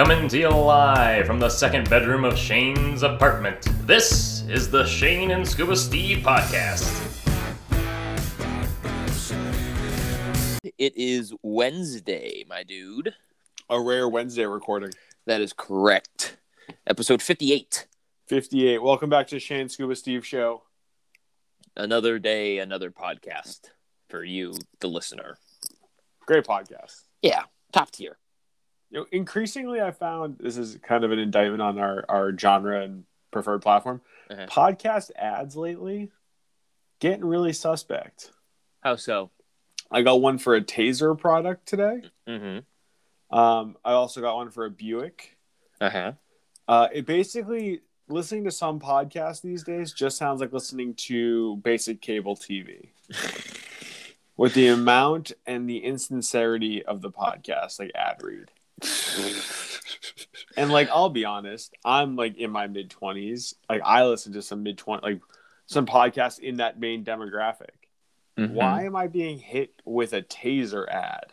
Coming to you live from the second bedroom of Shane's apartment. This is the Shane and Scuba Steve podcast. It is Wednesday, my dude. A rare Wednesday recording. That is correct. Episode 58. 58. Welcome back to the Shane Scuba Steve show. Another day, another podcast for you, the listener. Great podcast. Yeah, top tier. You know, increasingly, I found this is kind of an indictment on our, our genre and preferred platform. Uh-huh. Podcast ads lately getting really suspect. How so? I got one for a Taser product today. Mm-hmm. Um, I also got one for a Buick. Uh-huh. Uh, it basically listening to some podcasts these days just sounds like listening to basic cable TV. With the amount and the insincerity of the podcast, like ad read. And like I'll be honest, I'm like in my mid twenties. Like I listen to some mid twenty like some podcasts in that main demographic. Mm-hmm. Why am I being hit with a taser ad?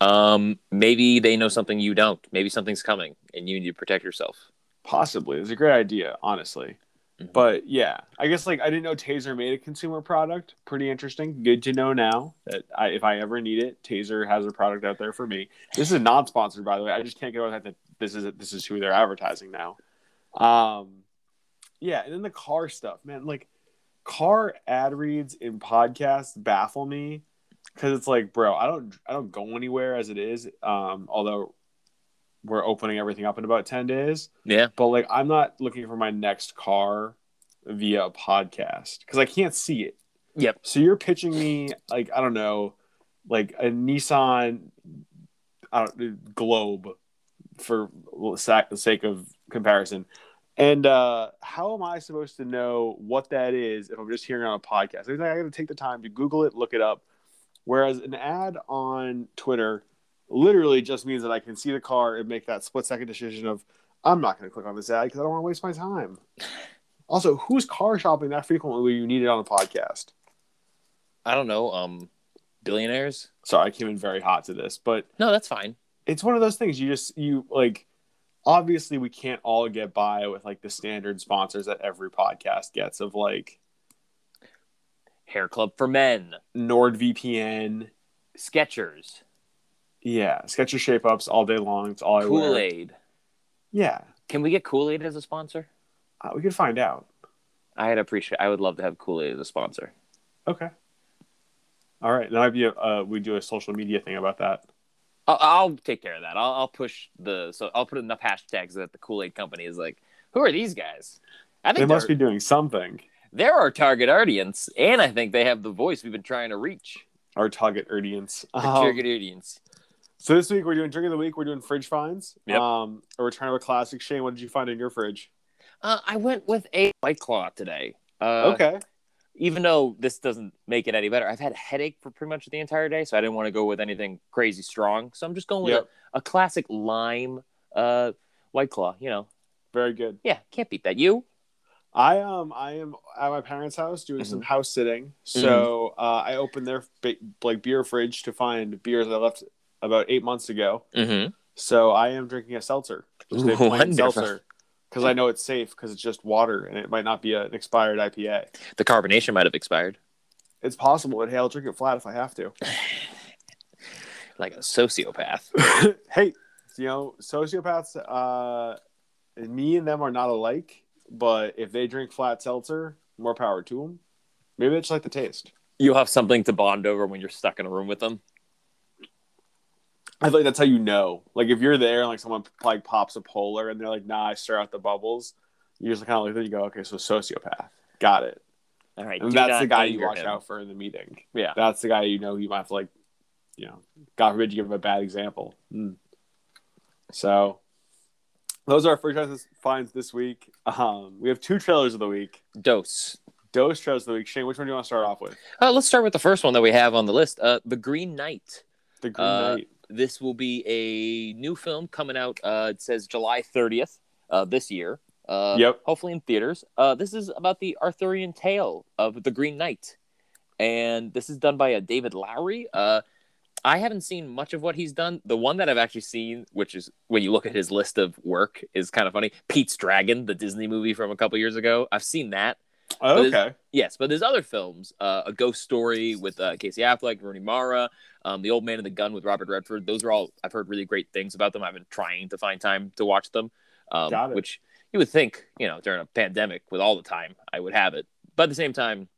Um, maybe they know something you don't. Maybe something's coming and you need to protect yourself. Possibly. It's a great idea, honestly. Mhm. But yeah, I guess like I didn't know Taser made a consumer product. Pretty interesting. Good to know now that I, if I ever need it, Taser has a product out there for me. This is not sponsored, by the way. I just can't get over the fact that this is this is who they're advertising now. Um, yeah, and then the car stuff, man. Like car ad reads in podcasts baffle me because it's like, bro, I don't I don't go anywhere as it is. Um, although we're opening everything up in about ten days Yeah. but like I'm not looking for my next car via a podcast because I can't see it. Yep. So you're pitching me like I don't know, like a Nissan, I don't Globe, for the sake of comparison. And uh, how am I supposed to know what that is if I'm just hearing on a podcast? I got to take the time to Google it, look it up. Whereas an ad on Twitter literally just means that I can see the car and make that split second decision of I'm not going to click on this ad because I don't want to waste my time. Also, who's car shopping that frequently where you need it on a podcast? I don't know. Um, billionaires? Sorry, I came in very hot to this, but No, that's fine. it's one of those things you just you like obviously we can't all get by with like the standard sponsors that every podcast gets of like Hair Club for Men, NordVPN, Skechers, yeah, Sketcher Shape Ups all day long. It's all I wear. Kool Aid. Yeah, Can we get Kool Aid as a sponsor? uh, we could find out. I'd appreciate. I would love to have Kool Aid as a sponsor. Okay. All right, that might be a uh, we do a social media thing about that. I'll, I'll take care of that. I'll, I'll push the so I'll put enough hashtags that the Kool Aid Company is like, who are these guys? I They think must they're, be doing something. they're our target audience, and I think they have the voice we've been trying to reach. Our target audience. Our Um, target audience. So this week we're doing drink of the week. We're doing fridge finds. Yep. Um, a return of a classic. Shane, what did you find in your fridge? Uh, I went with a White Claw today. Uh, okay. Even though this doesn't make it any better, I've had a headache for pretty much the entire day, so I didn't want to go with anything crazy strong. So I'm just going with Yep. a, a classic lime uh, White Claw. You know, Very good. yeah, can't beat that. You? I um I am at my parents' house doing Mm-hmm. some house sitting. So uh, I opened their ba- like beer fridge to find beers I left about eight months ago. Mm-hmm. So I am drinking a seltzer, just Ooh, plain seltzer, because I know it's safe because it's just water and it might not be an expired IPA. The carbonation might have expired. It's possible, but hey, I'll drink it flat if I have to. Like a sociopath. hey, you know, sociopaths, uh, me and them are not alike, but if they drink flat seltzer, more power to them. Maybe they just like the taste. You'll have something to bond over when you're stuck in a room with them. I feel like that's how you know. Like if you're there and like someone like pops a polar and they're like, "Nah, I stir out the bubbles," you just kind of look at it, you go, "Okay, so sociopath, got it." All right, And that's the guy you watch him. out for in the meeting. Yeah. That's the guy you know you might have to like, you know, God forbid you give him a bad example. Mm. So those are our first finds this week. Um, we have two trailers of the week. Dose. Dose trailers of the week. Shane, which one do you want to start off with? Uh, let's start with the first one that we have on the list. Uh, the Green Knight. The Green Uh, Knight. This will be a new film coming out. Uh, it says July 30th uh, this year. Uh, Yep. Hopefully in theaters. Uh, this is about the Arthurian tale of the Green Knight, and this is done by uh, David Lowery. Uh, I haven't seen much of what he's done. The one that I've actually seen, which is when you look at his list of work, is kind of funny. Pete's Dragon, the Disney movie from a couple years ago. I've seen that. Oh, But okay. Yes, but there's other films. Uh, a Ghost Story with uh, Casey Affleck, Rooney Mara, um, The Old Man and the Gun with Robert Redford. Those are all I've heard really great things about them. I've been trying to find time to watch them, um, Got it. which you would think, you know, during a pandemic with all the time, I would have it. But at the same time,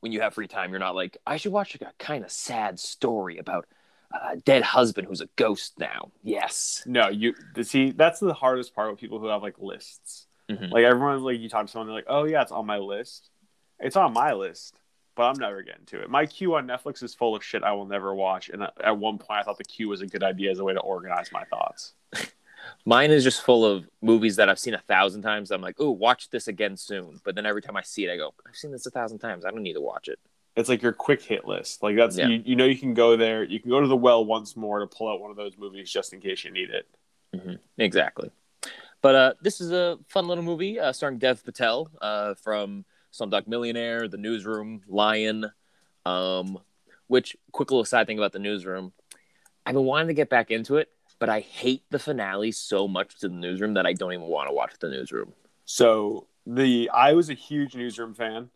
when you have free time, you're not like, I should watch like a kind of sad story about a dead husband who's a ghost now. Yes. No, you see that's the hardest part with people who have like lists. Mhm. Like everyone, like you talk to someone, they're like, "Oh yeah, it's on my list." It's on my list, but I'm never getting to it. My queue on Netflix is full of shit I will never watch, and at one point, I thought the queue was a good idea as a way to organize my thoughts. Mine is just full of movies that I've seen a thousand times. I'm like, oh, watch this again soon. But then every time I see it, I go, I've seen this a thousand times. I don't need to watch it. It's like your quick hit list. Like that's Yeah. you, you know you can go there. You can go to the well once more to pull out one of those movies just in case you need it. Mm-hmm. Exactly. But uh, this is a fun little movie uh, starring Dev Patel uh, from Slumdog Millionaire, The Newsroom, Lion. Um, which, quick little side thing about The Newsroom, I've been wanting to get back into it, but I hate the finale so much to The Newsroom that I don't even want to watch The Newsroom. So the I was a huge newsroom fan.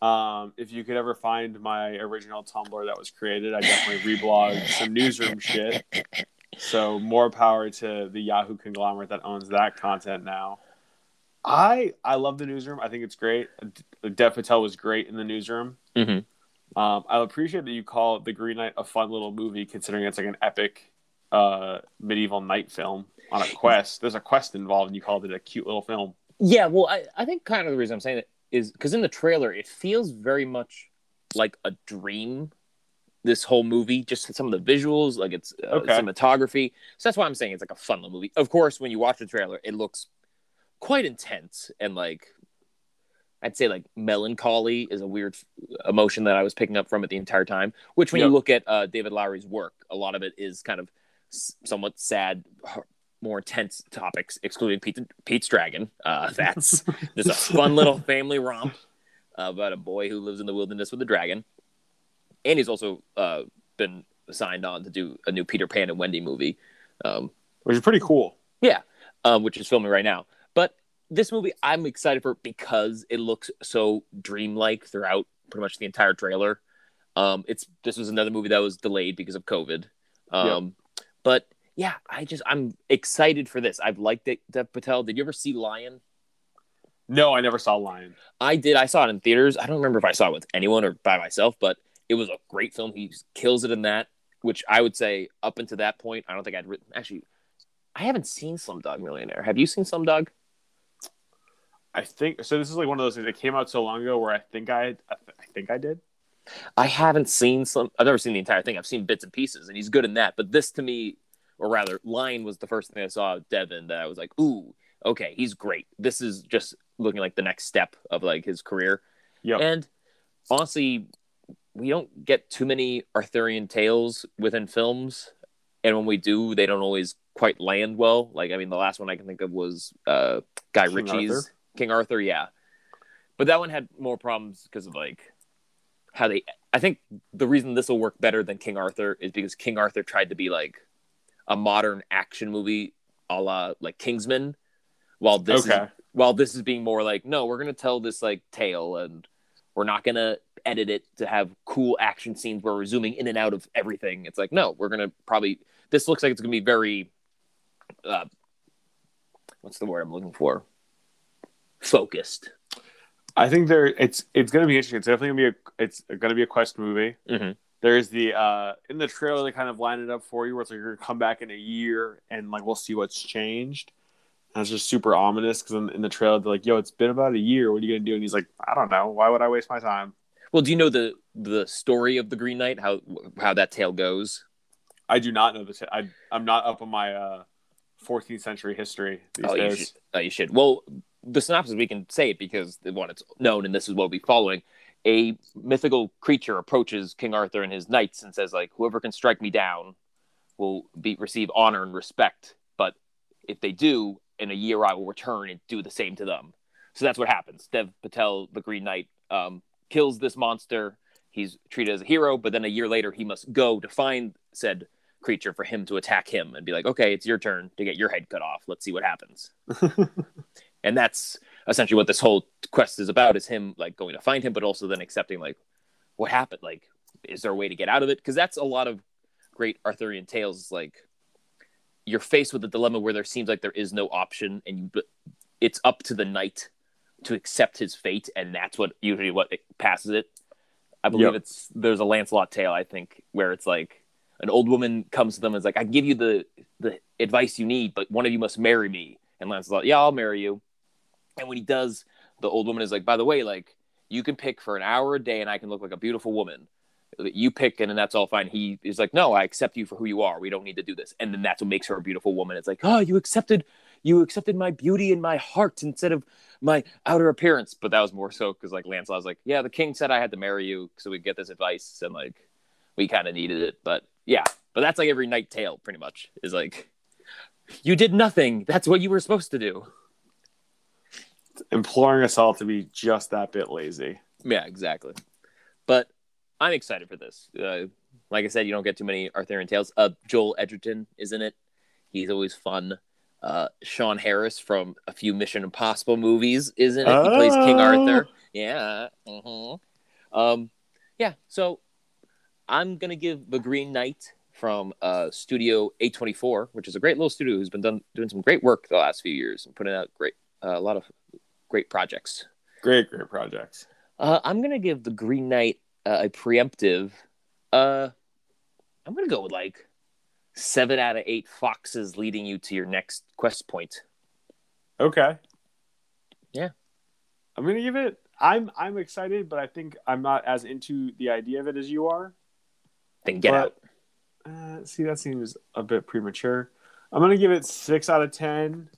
Um, if you could ever find my original Tumblr that was created, I definitely reblogged some newsroom shit. So more power to the Yahoo conglomerate that owns that content now. I I love the newsroom. I think it's great. Dev Patel was great in the newsroom. Mhm. Um, I appreciate that you call the Green Knight a fun little movie, considering it's like an epic uh, medieval knight film on a quest. There's a quest involved, and you called it a cute little film. Yeah, well, I, I think kind of the reason I'm saying it is because in the trailer, it feels very much like a dream. This whole movie, just some of the visuals, like it's uh, Okay. cinematography. So that's why I'm saying it's like a fun little movie. Of course, when you watch the trailer, it looks quite intense and like I'd say like melancholy is a weird emotion that I was picking up from it the entire time. Which, when Yep. you look at uh, David Lowery's work, a lot of it is kind of s- somewhat sad, more intense topics, excluding Pete, Pete's Dragon. Uh, that's just a fun little family romp about a boy who lives in the wilderness with a dragon. And he's also uh, been signed on to do a new Peter Pan and Wendy movie. Um, which is pretty cool. yeah, um, which is filming right now. But this movie, I'm excited for because it looks so dreamlike throughout pretty much the entire trailer. Um, it's this was another movie that was delayed because of COVID. Um, But yeah, I just I'm excited for this. I've liked it. Dev Patel, did you ever see Lion? No, I never saw Lion. I did. I saw it in theaters. I don't remember if I saw it with anyone or by myself, but it was a great film. He kills it in that, which I would say up until that point, I don't think I'd written. Actually, I haven't seen Slumdog Millionaire. Have you seen Slumdog? I think so. This is like one of those things that came out so long ago where I think I, I, th- I think I did. I haven't seen some. I've never seen the entire thing. I've seen bits and pieces, and he's good in that. But this, to me, or rather, Lion was the first thing I saw of Devin that I was like, "Ooh, okay, he's great. This is just looking like the next step of like his career." Yeah. And honestly, we don't get too many Arthurian tales within films, and when we do, they don't always quite land well. Like, I mean, the last one I can think of was uh, Guy King Ritchie's Arthur? King Arthur. Yeah, but that one had more problems because of like how they. I think the reason this will work better than King Arthur is because King Arthur tried to be like a modern action movie, a la like Kingsman, while this is while this is being more like no we're gonna tell this like tale and we're not gonna edit it to have cool action scenes where we're zooming in and out of everything it's like no we're gonna probably this looks like it's gonna be very uh what's the word i'm looking for focused I think there it's it's gonna be interesting. It's definitely gonna be a it's gonna be a quest movie. Mhm. There's the uh in the trailer they kind of line it up for you where it's like you're gonna come back in a year and like we'll see what's changed. And it's just super ominous because in, in the trailer they're like, "Yo, it's been about a year. What are you gonna do?" And he's like, "I don't know. Why would I waste my time?" Well do you know the the story of the green knight how how that tale goes I do not know this. I I'm not up on my uh 14th century history these oh, you should, oh, you should. Well, the synopsis we can say it because the one, it's known, and this is what we'll be following. A mythical creature approaches King Arthur and his knights and says, like, whoever can strike me down will be receive honor and respect. But if they do, in a year I will return and do the same to them. So that's what happens. Dev Patel, the Green Knight, um, kills this monster. He's treated as a hero, but then a year later he must go to find said creature for him to attack him and be like, okay, it's your turn to get your head cut off. Let's see what happens. and that's essentially what this whole quest is about: is him like going to find him, but also then accepting like what happened. Like, is there a way to get out of it? Because that's a lot of great Arthurian tales. Like, you're faced with a dilemma where there seems like there is no option, and you it's up to the knight to accept his fate, and that's what usually what passes it. I believe Yep. it's there's a Lancelot tale I think where it's like an old woman comes to them and is like, "I can give you the the advice you need, but one of you must marry me." And Lancelot, "Yeah, I'll marry you." And when he does, the old woman is like, "By the way, like you can pick for an hour a day, and I can look like a beautiful woman. You pick, and then that's all fine." He is like, "No, I accept you for who you are. We don't need to do this." And then that's what makes her a beautiful woman. It's like, "Oh, you accepted." You accepted my beauty and my heart instead of my outer appearance. But that was more so because like Lancelot was like, yeah, the king said I had to marry you so we get this advice, and like we kind of needed it. But yeah, but that's like every night tale pretty much is like you did nothing. That's what you were supposed to do. Imploring us all to be just that bit lazy. Yeah, exactly. But I'm excited for this. Uh, like I said, you don't get too many Arthurian tales. Uh, Joel Edgerton is in it. He's always fun. Uh, Sean Harris from a few Mission Impossible movies is in it. He plays King Oh. Arthur. Yeah. mhm. Um, yeah. So I'm gonna give the Green Knight from uh, Studio A24, which is a great little studio who's been done, doing some great work the last few years and putting out great uh, a lot of great projects. Great, great projects. Uh, I'm gonna give the Green Knight uh, a preemptive. Uh, I'm gonna go with like seven out of eight foxes leading you to your next quest point. Okay. Yeah. I'm gonna give it. I'm I'm excited, but I think I'm not as into the idea of it as you are. Then get But- out. Uh, see, that seems a bit premature. I'm gonna give it six out of ten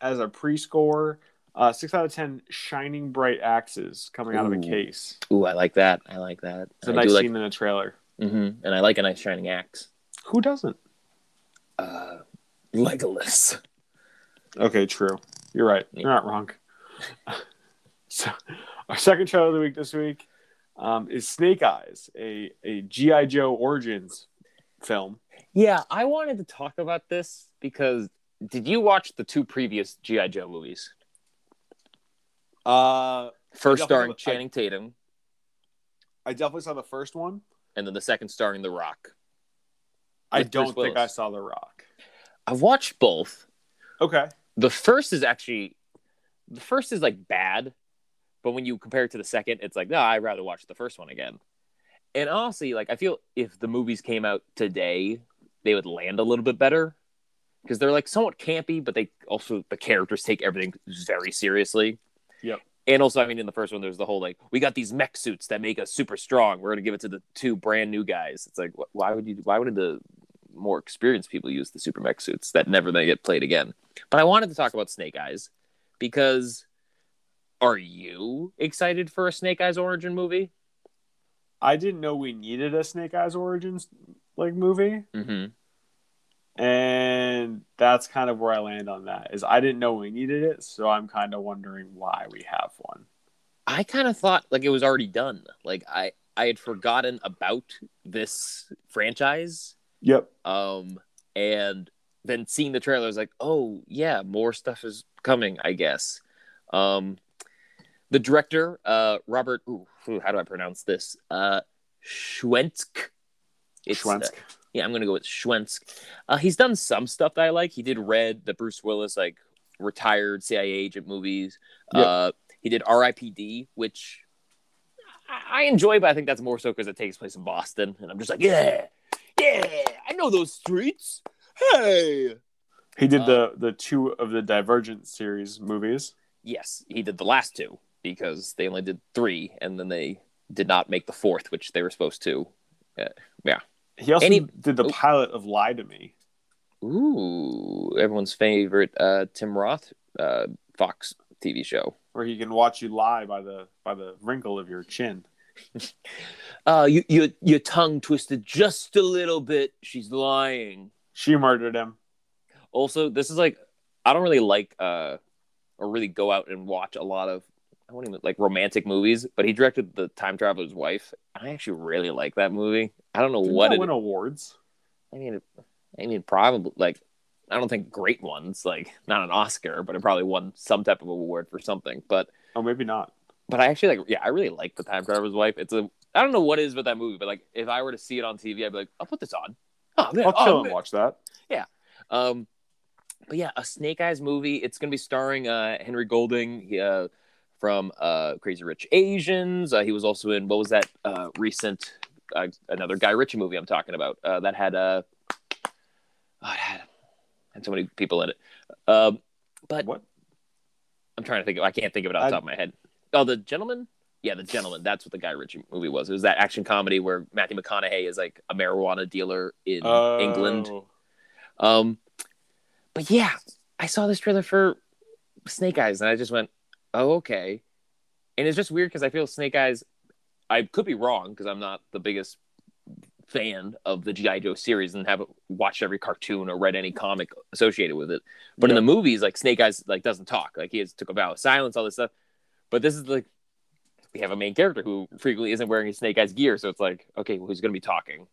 as a pre-score. Uh, six out of ten shining bright axes coming out of a case. Ooh, I like that. I like that. It's a I nice do like, scene in a trailer. hmm and I like a nice shining axe. Who doesn't? Uh, Legolas. Okay, true. You're right. You're not wrong. so, our second show of the week this week um, is Snake Eyes, a a GI Joe Origins film. Yeah, I wanted to talk about this because did you watch the two previous GI Joe movies? Uh, First starring I- Channing Tatum, I definitely saw the first one. and then the second starring The Rock. I don't think I saw The Rock. I've watched both. Okay. the first is actually the first is like bad but when you compare it to the second it's like no i'd rather watch the first one again and honestly like i feel if the movies came out today they would land a little bit better because they're like somewhat campy but they also the characters take everything very seriously Yep. and also i mean in the first one there's the whole like we got these mech suits that make us super strong we're going to give it to the two brand new guys it's like wh- why would you why would the more experienced people use the super mech suits that never they get played again but I wanted to talk about Snake Eyes because are you excited for a Snake Eyes origin movie? I didn't know we needed a Snake Eyes Origins like movie, Mm-hmm. and that's kind of where I land on that. Is I didn't know we needed it, so I'm kind of wondering why we have one. I kind of thought like it was already done. Like I I had forgotten about this franchise. Yep. Um and then seeing the trailer I was like, "Oh, yeah, more stuff is coming, I guess." Um the director uh Robert ooh, how do I pronounce this? Uh Schwensk. It's, uh, Yeah, I'm gonna go with Schwensk. Uh, he's done some stuff that I like. He did Red, the Bruce Willis like retired CIA agent movies. Yep. Uh, he did R.I.P.D., which I, I enjoy, but I think that's more so because it takes place in Boston, and I'm just like, yeah, yeah, I know those streets. Hey, He did Uh, the the two of the Divergent series movies. yes, he did the last two because they only did three, and then they did not make the fourth, which they were supposed to. Yeah, he also he- did the oh. pilot of Lie to Me. Ooh, everyone's favorite uh, Tim Roth uh, Fox TV show. where he can watch you lie by the by the wrinkle of your chin. Uh, you you your tongue twisted just a little bit. She's lying. She murdered him. Also, this is like I don't really like uh or really go out and watch a lot of. I won't even like romantic movies, but he directed the Time Traveler's Wife. I actually really like that movie. I don't know Didn't what that it. win awards. I mean, I mean, probably like I don't think great ones, like not an Oscar, but it probably won some type of award for something. But Oh, maybe not. But I actually like, yeah, I really like the Time Traveler's Wife. It's a I don't know what is with that movie, but like if I were to see it on TV, I'd be like, I'll put this on. Oh man, I'll oh, chill and man. watch that. Yeah. Um, but yeah, a Snake Eyes movie. It's gonna be starring uh, Henry Golding he, uh, from uh, Crazy Rich Asians. Uh, he was also in what was that uh, recent uh, another Guy Ritchie movie I'm talking about uh, that had uh, oh, it had had so many people in it. Um, but What? I'm trying to think. Of, I can't think of it off the I- top of my head. Oh, the gentleman. Yeah, the gentleman. That's what the Guy Ritchie movie was. It was that action comedy where Matthew McConaughey is like a marijuana dealer in England. Oh. Um, but yeah, I saw this trailer for Snake Eyes, and I just went, "Oh, okay." And it's just weird because I feel Snake Eyes. I could be wrong because I'm not the biggest fan of the GI Joe series and haven't watched every cartoon or read any comic associated with it. But in the movies, like Snake Eyes, like doesn't talk. Like he has took a vow of silence, all this stuff. But this is like we have a main character who frequently isn't wearing his Snake Eyes gear, so it's like, okay, well, who's going to be talking?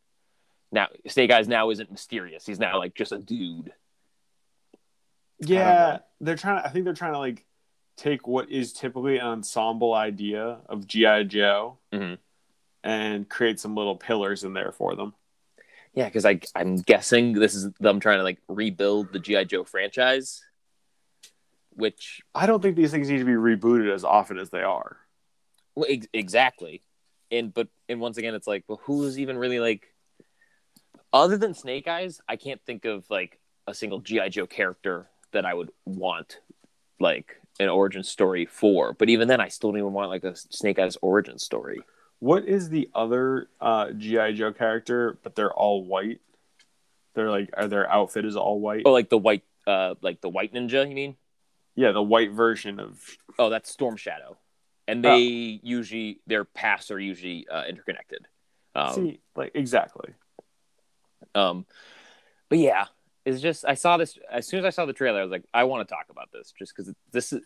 Now, Snake Eyes now isn't mysterious. He's now like just a dude. Yeah, they're trying. To, I think they're trying to like take what is typically an ensemble idea of GI Joe Mhm. and create some little pillars in there for them. Yeah, because I I'm guessing this is them trying to like rebuild the GI Joe franchise, which I don't think these things need to be rebooted as often as they are. well, ex- exactly, and but and once again, it's like, well, who is even really like, other than Snake Eyes, I can't think of like a single GI Joe character that I would want like an origin story for. But even then, I still don't even want like a Snake Eyes origin story. What is the other uh, GI Joe character? But they're all white. They're like, are their outfit is all white? Oh, like the white, uh, like the white ninja. You mean? Yeah, the white version of. Oh, that's Storm Shadow, and they usually their paths are usually uh, interconnected. Um, See, like exactly. um, but yeah, it's just I saw this as soon as I saw the trailer. I was like, I want to talk about this just because this is.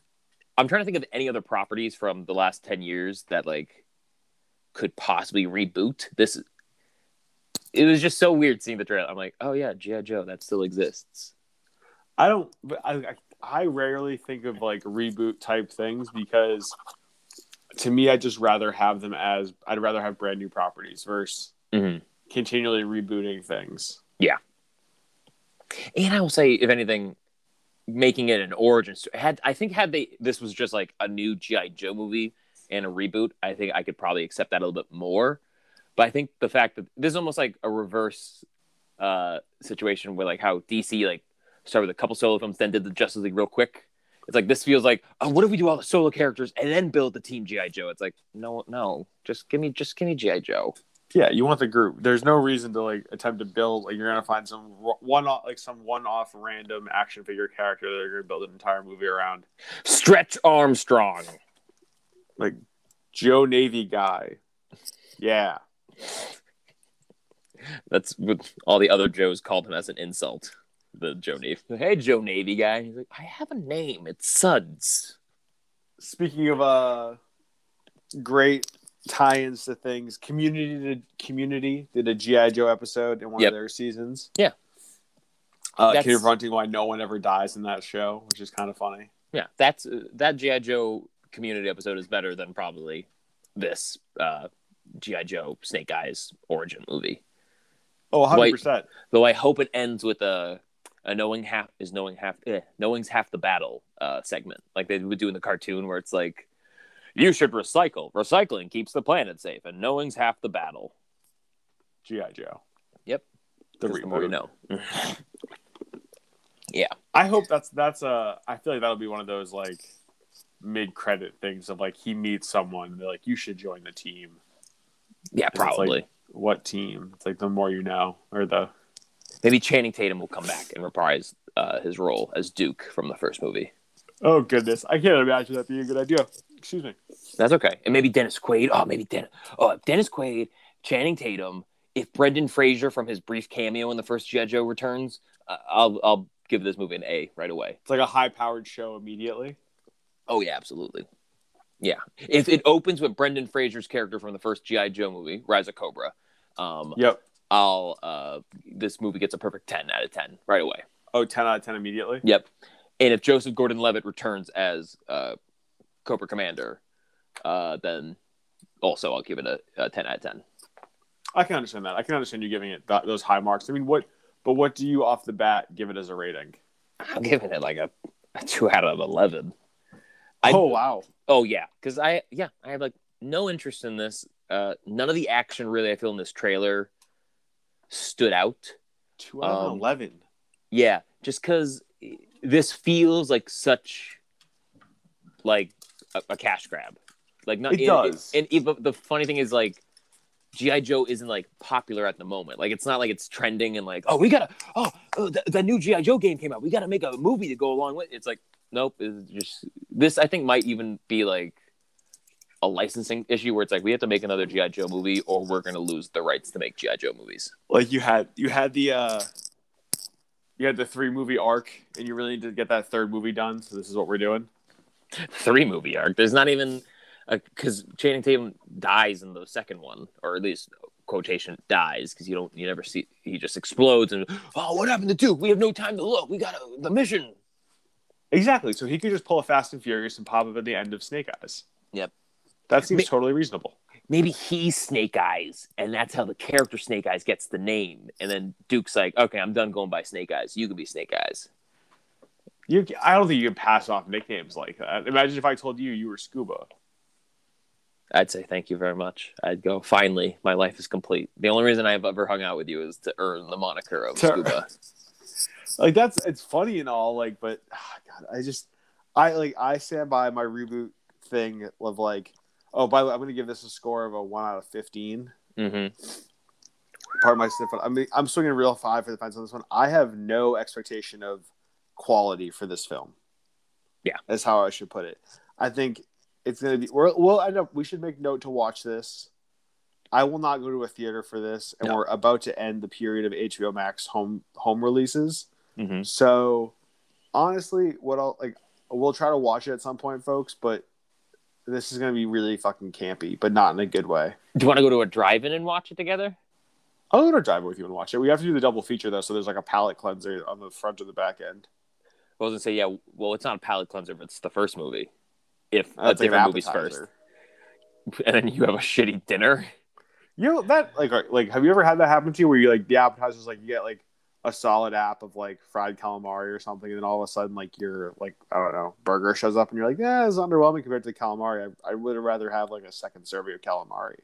I'm trying to think of any other properties from the last ten years that like could possibly reboot this. It was just so weird seeing the trailer. I'm like, oh yeah, GI Joe that still exists. I don't. I, I I rarely think of like reboot type things because to me, I just rather have them as I'd rather have brand new properties versus Mhm. continually rebooting things. Yeah. And I will say, if anything, making it an origin story had I think had they this was just like a new GI Joe movie and a reboot, I think I could probably accept that a little bit more. But I think the fact that this is almost like a reverse uh situation where like how DC like started with a couple solo films, then did the Justice League real quick. It's like this feels like oh, what if we do all the solo characters and then build the team GI Joe? It's like no, no, just give me just give me GI Joe. Yeah, you want the group. There's no reason to like attempt to build. Like you're gonna find some one off, like some one off random action figure character that you're gonna build an entire movie around. Stretch Armstrong. Like Joe Navy guy. Yeah, That's what all the other Joes called him as an insult. The Joe Navy. Hey, Joe Navy guy. He's like, I have a name. It's Suds. speaking of uh great tie-ins to things community did community did a gi joe episode in one Yep. of their seasons Yeah. uh confronting why no one ever dies in that show which is kind of funny Yeah, that's uh, that GI Joe community episode is better than probably this uh, GI Joe Snake Eyes origin movie. oh 100% Though I hope it ends with a a knowing half is knowing half eh, knowing's half the battle uh, segment, like they would do in the cartoon, where it's like you should recycle. Recycling keeps the planet safe, and knowing's half the battle. gi joe Yep. the the more you know yeah i hope that's that's uh i feel like that'll be one of those like mid-credit things of like he meets someone and they're like you should join the team Yeah, it's like- probably. what team it's like the more you know or the Maybe Channing Tatum will come back and reprise uh, his role as Duke from the first movie. oh goodness i can't imagine that being a good idea excuse me That's okay. And maybe Dennis Quaid. Oh, maybe Den- oh, Dennis Quaid, Channing Tatum. If Brendan Fraser from his brief cameo in the first G.I. Joe returns, uh, I'll I'll give this movie an A right away. it's like a high-powered show immediately Oh yeah, absolutely. Yeah, if it opens with Brendan Fraser's character from the first GI Joe movie, Rise of Cobra, um, Yep. I'll uh, this movie gets a perfect ten out of ten right away. Oh, 10 out of 10 immediately. Yep. And if Joseph Gordon-Levitt returns as uh, Cobra Commander, uh, then also I'll give it a, a ten out of ten. I can understand that. I can understand you giving it th- those high marks. I mean, what? But what do you off the bat give it as a rating? I'm giving it like a, a two out of eleven. I- oh wow, Oh yeah, because I yeah I have like no interest in this. Uh, none of the action really I feel in this trailer stood out. two out of Um, eleven. Yeah, just because this feels like such like a, a cash grab. Like not It does. And, and, but the funny thing is like GI Joe isn't like popular at the moment. Like it's not like it's trending and like oh we gotta oh, oh the, the new GI Joe game came out. We gotta make a movie to go along with. It's like nope. It's just this. I think might even be like a licensing issue where it's like we have to make another GI Joe movie or we're gonna lose the rights to make GI Joe movies. Like you had you had the uh you had the three movie arc, and you really need to get that third movie done. So this is what we're doing. three movie arc. There's not even because Channing Tatum dies in the second one, or at least quotation dies because you don't you never see he just explodes and oh what happened to Duke? We have no time to look. We got the mission. Exactly. So he could just pull a Fast and Furious and pop up at the end of Snake Eyes. Yep. That seems Ma- totally reasonable. Maybe he's Snake Eyes, and that's how the character Snake Eyes gets the name. And then Duke's like, okay, I'm done going by Snake Eyes. You can be Snake Eyes. You, I don't think you can pass off nicknames like that. Imagine if I told you you were Scuba. I'd say thank you very much. I'd go, finally, my life is complete. The only reason I've ever hung out with you is to earn the moniker of Scuba. Like that's it's funny and all, like, but ah, God, I just I like I stand by my reboot thing of like, oh, by the way, I'm gonna give this a score of a one out of fifteen. hmm Part of my sniff. I mean, I'm swinging a real five for the fence on this one. I have no expectation of quality for this film. Yeah. that's how I should put it. I think it's gonna be. We're, we'll end up. We should make note to watch this. I will not go to a theater for this, and No. we're about to end the period of HBO Max home home releases. hmm So honestly, what I'll like, we'll try to watch it at some point, folks. But this is gonna be really fucking campy, but not in a good way. Do you want to go to a drive-in and watch it together? I'll go to a drive-in with you and watch it. We have to do the double feature though, so there's like a palate cleanser on the front or the back end. I was gonna say, yeah. Well, it's not a palate cleanser, but it's the first movie. If a That's like different movie's first, and then you have a shitty dinner. You know that like are- like have you ever had that happen to you where you like the appetizers like you get like a solid app of like fried calamari or something, and then all of a sudden like your like I don't know burger shows up and you're like yeah it's underwhelming compared to the calamari. I, I would rather have like a second serving of calamari.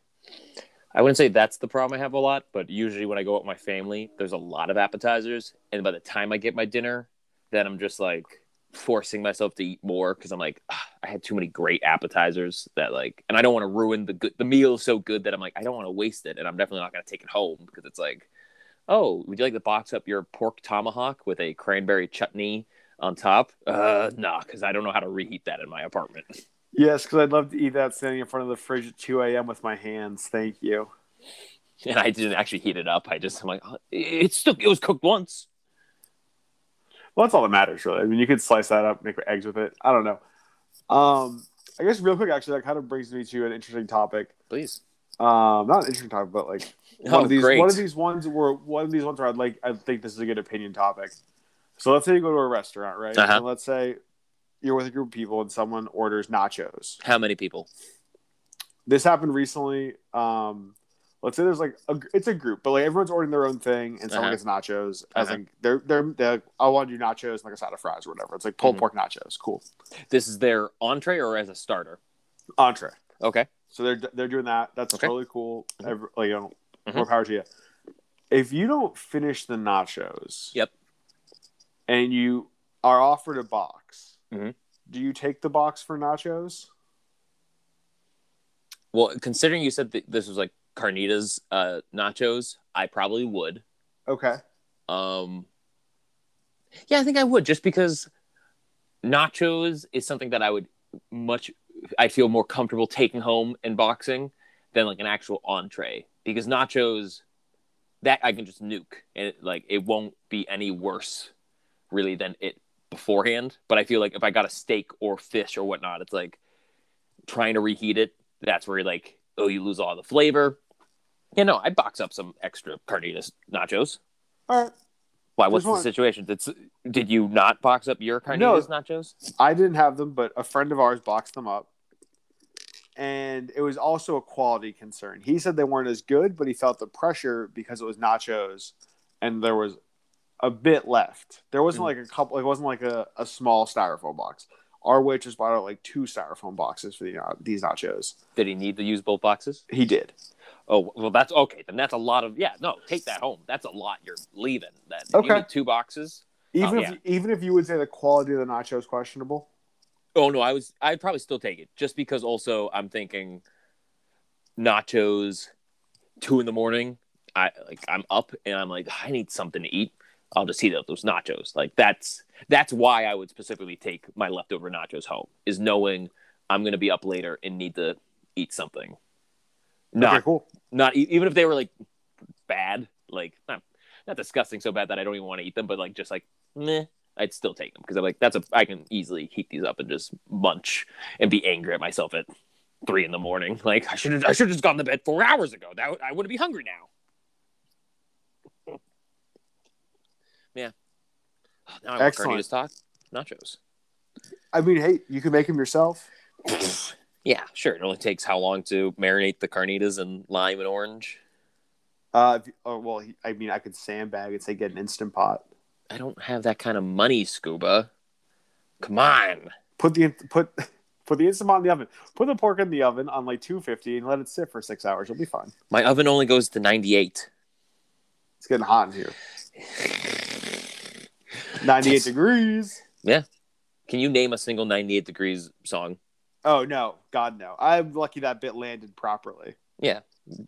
I wouldn't say that's the problem I have a lot, but usually when I go out with my family, there's a lot of appetizers, and by the time I get my dinner, then I'm just like forcing myself to eat more because I'm like "Ah, I had too many great appetizers that like, and I don't want to ruin the good. The meal is so good that I'm like I don't want to waste it, and I'm definitely not gonna take it home because it's like, oh, would you like to box up your pork tomahawk with a cranberry chutney on top? Uh, no, because I don't know how to reheat that in my apartment. Yes, because I'd love to eat that standing in front of the fridge at 2 a.m. with my hands. Thank you. And I didn't actually heat it up. I just I'm like, oh, it's still it was cooked once. Well, that's all that matters, really. I mean, you could slice that up, make eggs with it. I don't know. Um, I guess real quick, actually, that kind of brings me to an interesting topic. Please. Um, not an interesting topic, but like one Oh, of these great. one of these ones where one of these ones where I'd like I think this is a good opinion topic. So let's say you go to a restaurant, right? Uh-huh. And let's say you're with a group of people and someone orders nachos. How many people? This happened recently. Um, let's say there's like a, it's a group, but like everyone's ordering their own thing, and someone Uh-huh. gets nachos. As Uh-huh. like they're they're, they're like, I want to do nachos and like a side of fries or whatever. It's like pulled Mhm. pork nachos, cool This is their entree or as a starter? entree. Okay. So they're they're doing that. That's Okay. totally cool. Every, like you know, Mhm. more power to you. If you don't finish the nachos, Yep. and you are offered a box, Mhm. do you take the box for nachos? Well, considering you said that this was like carnitas uh, nachos, I probably would. Okay. Um, yeah, I think I would just because nachos is something that I would much I feel more comfortable taking home and boxing than like an actual entree because nachos that I can just nuke and it, like it won't be any worse really than it beforehand. But I feel like if I got a steak or fish or whatnot, it's like trying to reheat it, that's where like oh you lose all the flavor. Yeah, no, I box up some extra carnitas nachos. All right. Why? What's Just the one. situation? Did did you not box up your carnitas nachos? I didn't have them, but a friend of ours boxed them up. And it was also a quality concern. He said they weren't as good, but he felt the pressure because it was nachos and there was a bit left. There wasn't like a couple, it wasn't like a, a small styrofoam box. Our waitress bought out like two styrofoam boxes for the, uh, these nachos. Did he need to use both boxes? He did. Oh well, that's okay. Then that's a lot of yeah. No, take that home. That's a lot you're leaving. Then Okay. you need two boxes. Even Oh, if yeah. even if you would say the quality of the nachos is questionable. Oh no, I was. I'd probably still take it just because. Also, I'm thinking nachos, two in the morning. I like. I'm up and I'm like, I need something to eat. I'll just heat up those nachos. Like that's that's why I would specifically take my leftover nachos home. Is knowing I'm gonna be up later and need to eat something. Not okay, cool. not even if they were like bad, like not not disgusting so bad that I don't even want to eat them, but like just like meh, I'd still take them because I'm like that's a I can easily heat these up and just munch and be angry at myself at three in the morning. Like I should have I should have just gone to bed four hours ago. That I wouldn't be hungry now. Yeah. Now I want Excellent. carnitas talk nachos. I mean, hey, you can make them yourself. Yeah, sure. It only takes how long to marinate the carnitas in lime and orange? Uh, oh, well, I mean, I could sandbag and say get an instant pot. I don't have that kind of money, Scuba. Come on. Put the put put the instant pot in the oven. Put the pork in the oven on like two fifty and let it sit for six hours. You'll be fine. My oven only goes to 98. It's getting hot in here. Ninety eight degrees. Yeah. Can you name a single 98 degrees song? Oh no, God no! I'm lucky that bit landed properly. Yeah.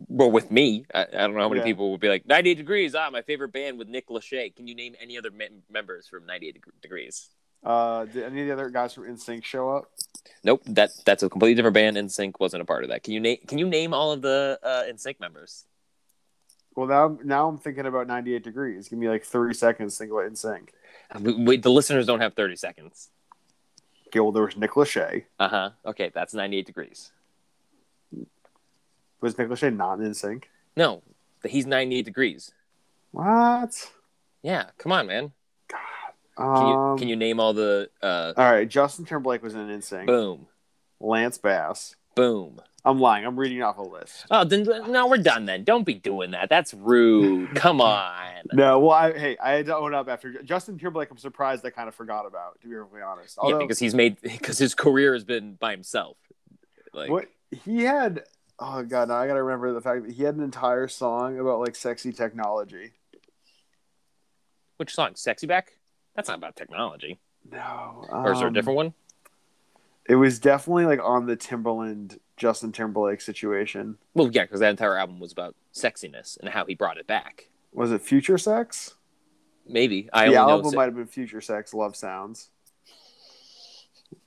Well, with me, I, I don't know how many Yeah. people would be like 98 degrees. Ah, my favorite band with Nick Lachey. Can you name any other me- members from 98 Deg- degrees? Uh, did any of the other guys from NSYNC show up? Nope. That that's a completely different band. NSYNC wasn't a part of that. Can you name Can you name all of the uh, NSYNC members? Well, now now I'm thinking about ninety eight degrees. Give me like thirty seconds. to Think about NSYNC. We, we, the listeners don't have 30 seconds. Okay, well there was Nick Lachey. Uh huh. Okay, that's 98 degrees. Was Nick Lachey not NSYNC? No, he's 98 degrees. What? Yeah, come on, man. Can Um, you can you name all the uh All right, Justin Timberlake was in NSYNC. boom, Lance Bass. boom. I'm lying. I'm reading off a list. Oh, then no, we're done then. Don't be doing that. That's rude. Come on. No, well, I, hey, I had to own up after Justin Timberlake. I'm surprised I kind of forgot about, to be perfectly honest. yeah, because he's made because his career has been by himself. Like what he had, oh god, now I gotta remember the fact that he had an entire song about like sexy technology. which song? Sexy Back? That's not about technology. No, Or is there a um, different one? It was definitely like on the Timberland Justin Timberlake situation. Well, yeah, because that entire album was about sexiness and how he brought it back. Was it Future Sex? Maybe I the album might have been Future Sex Love Sounds.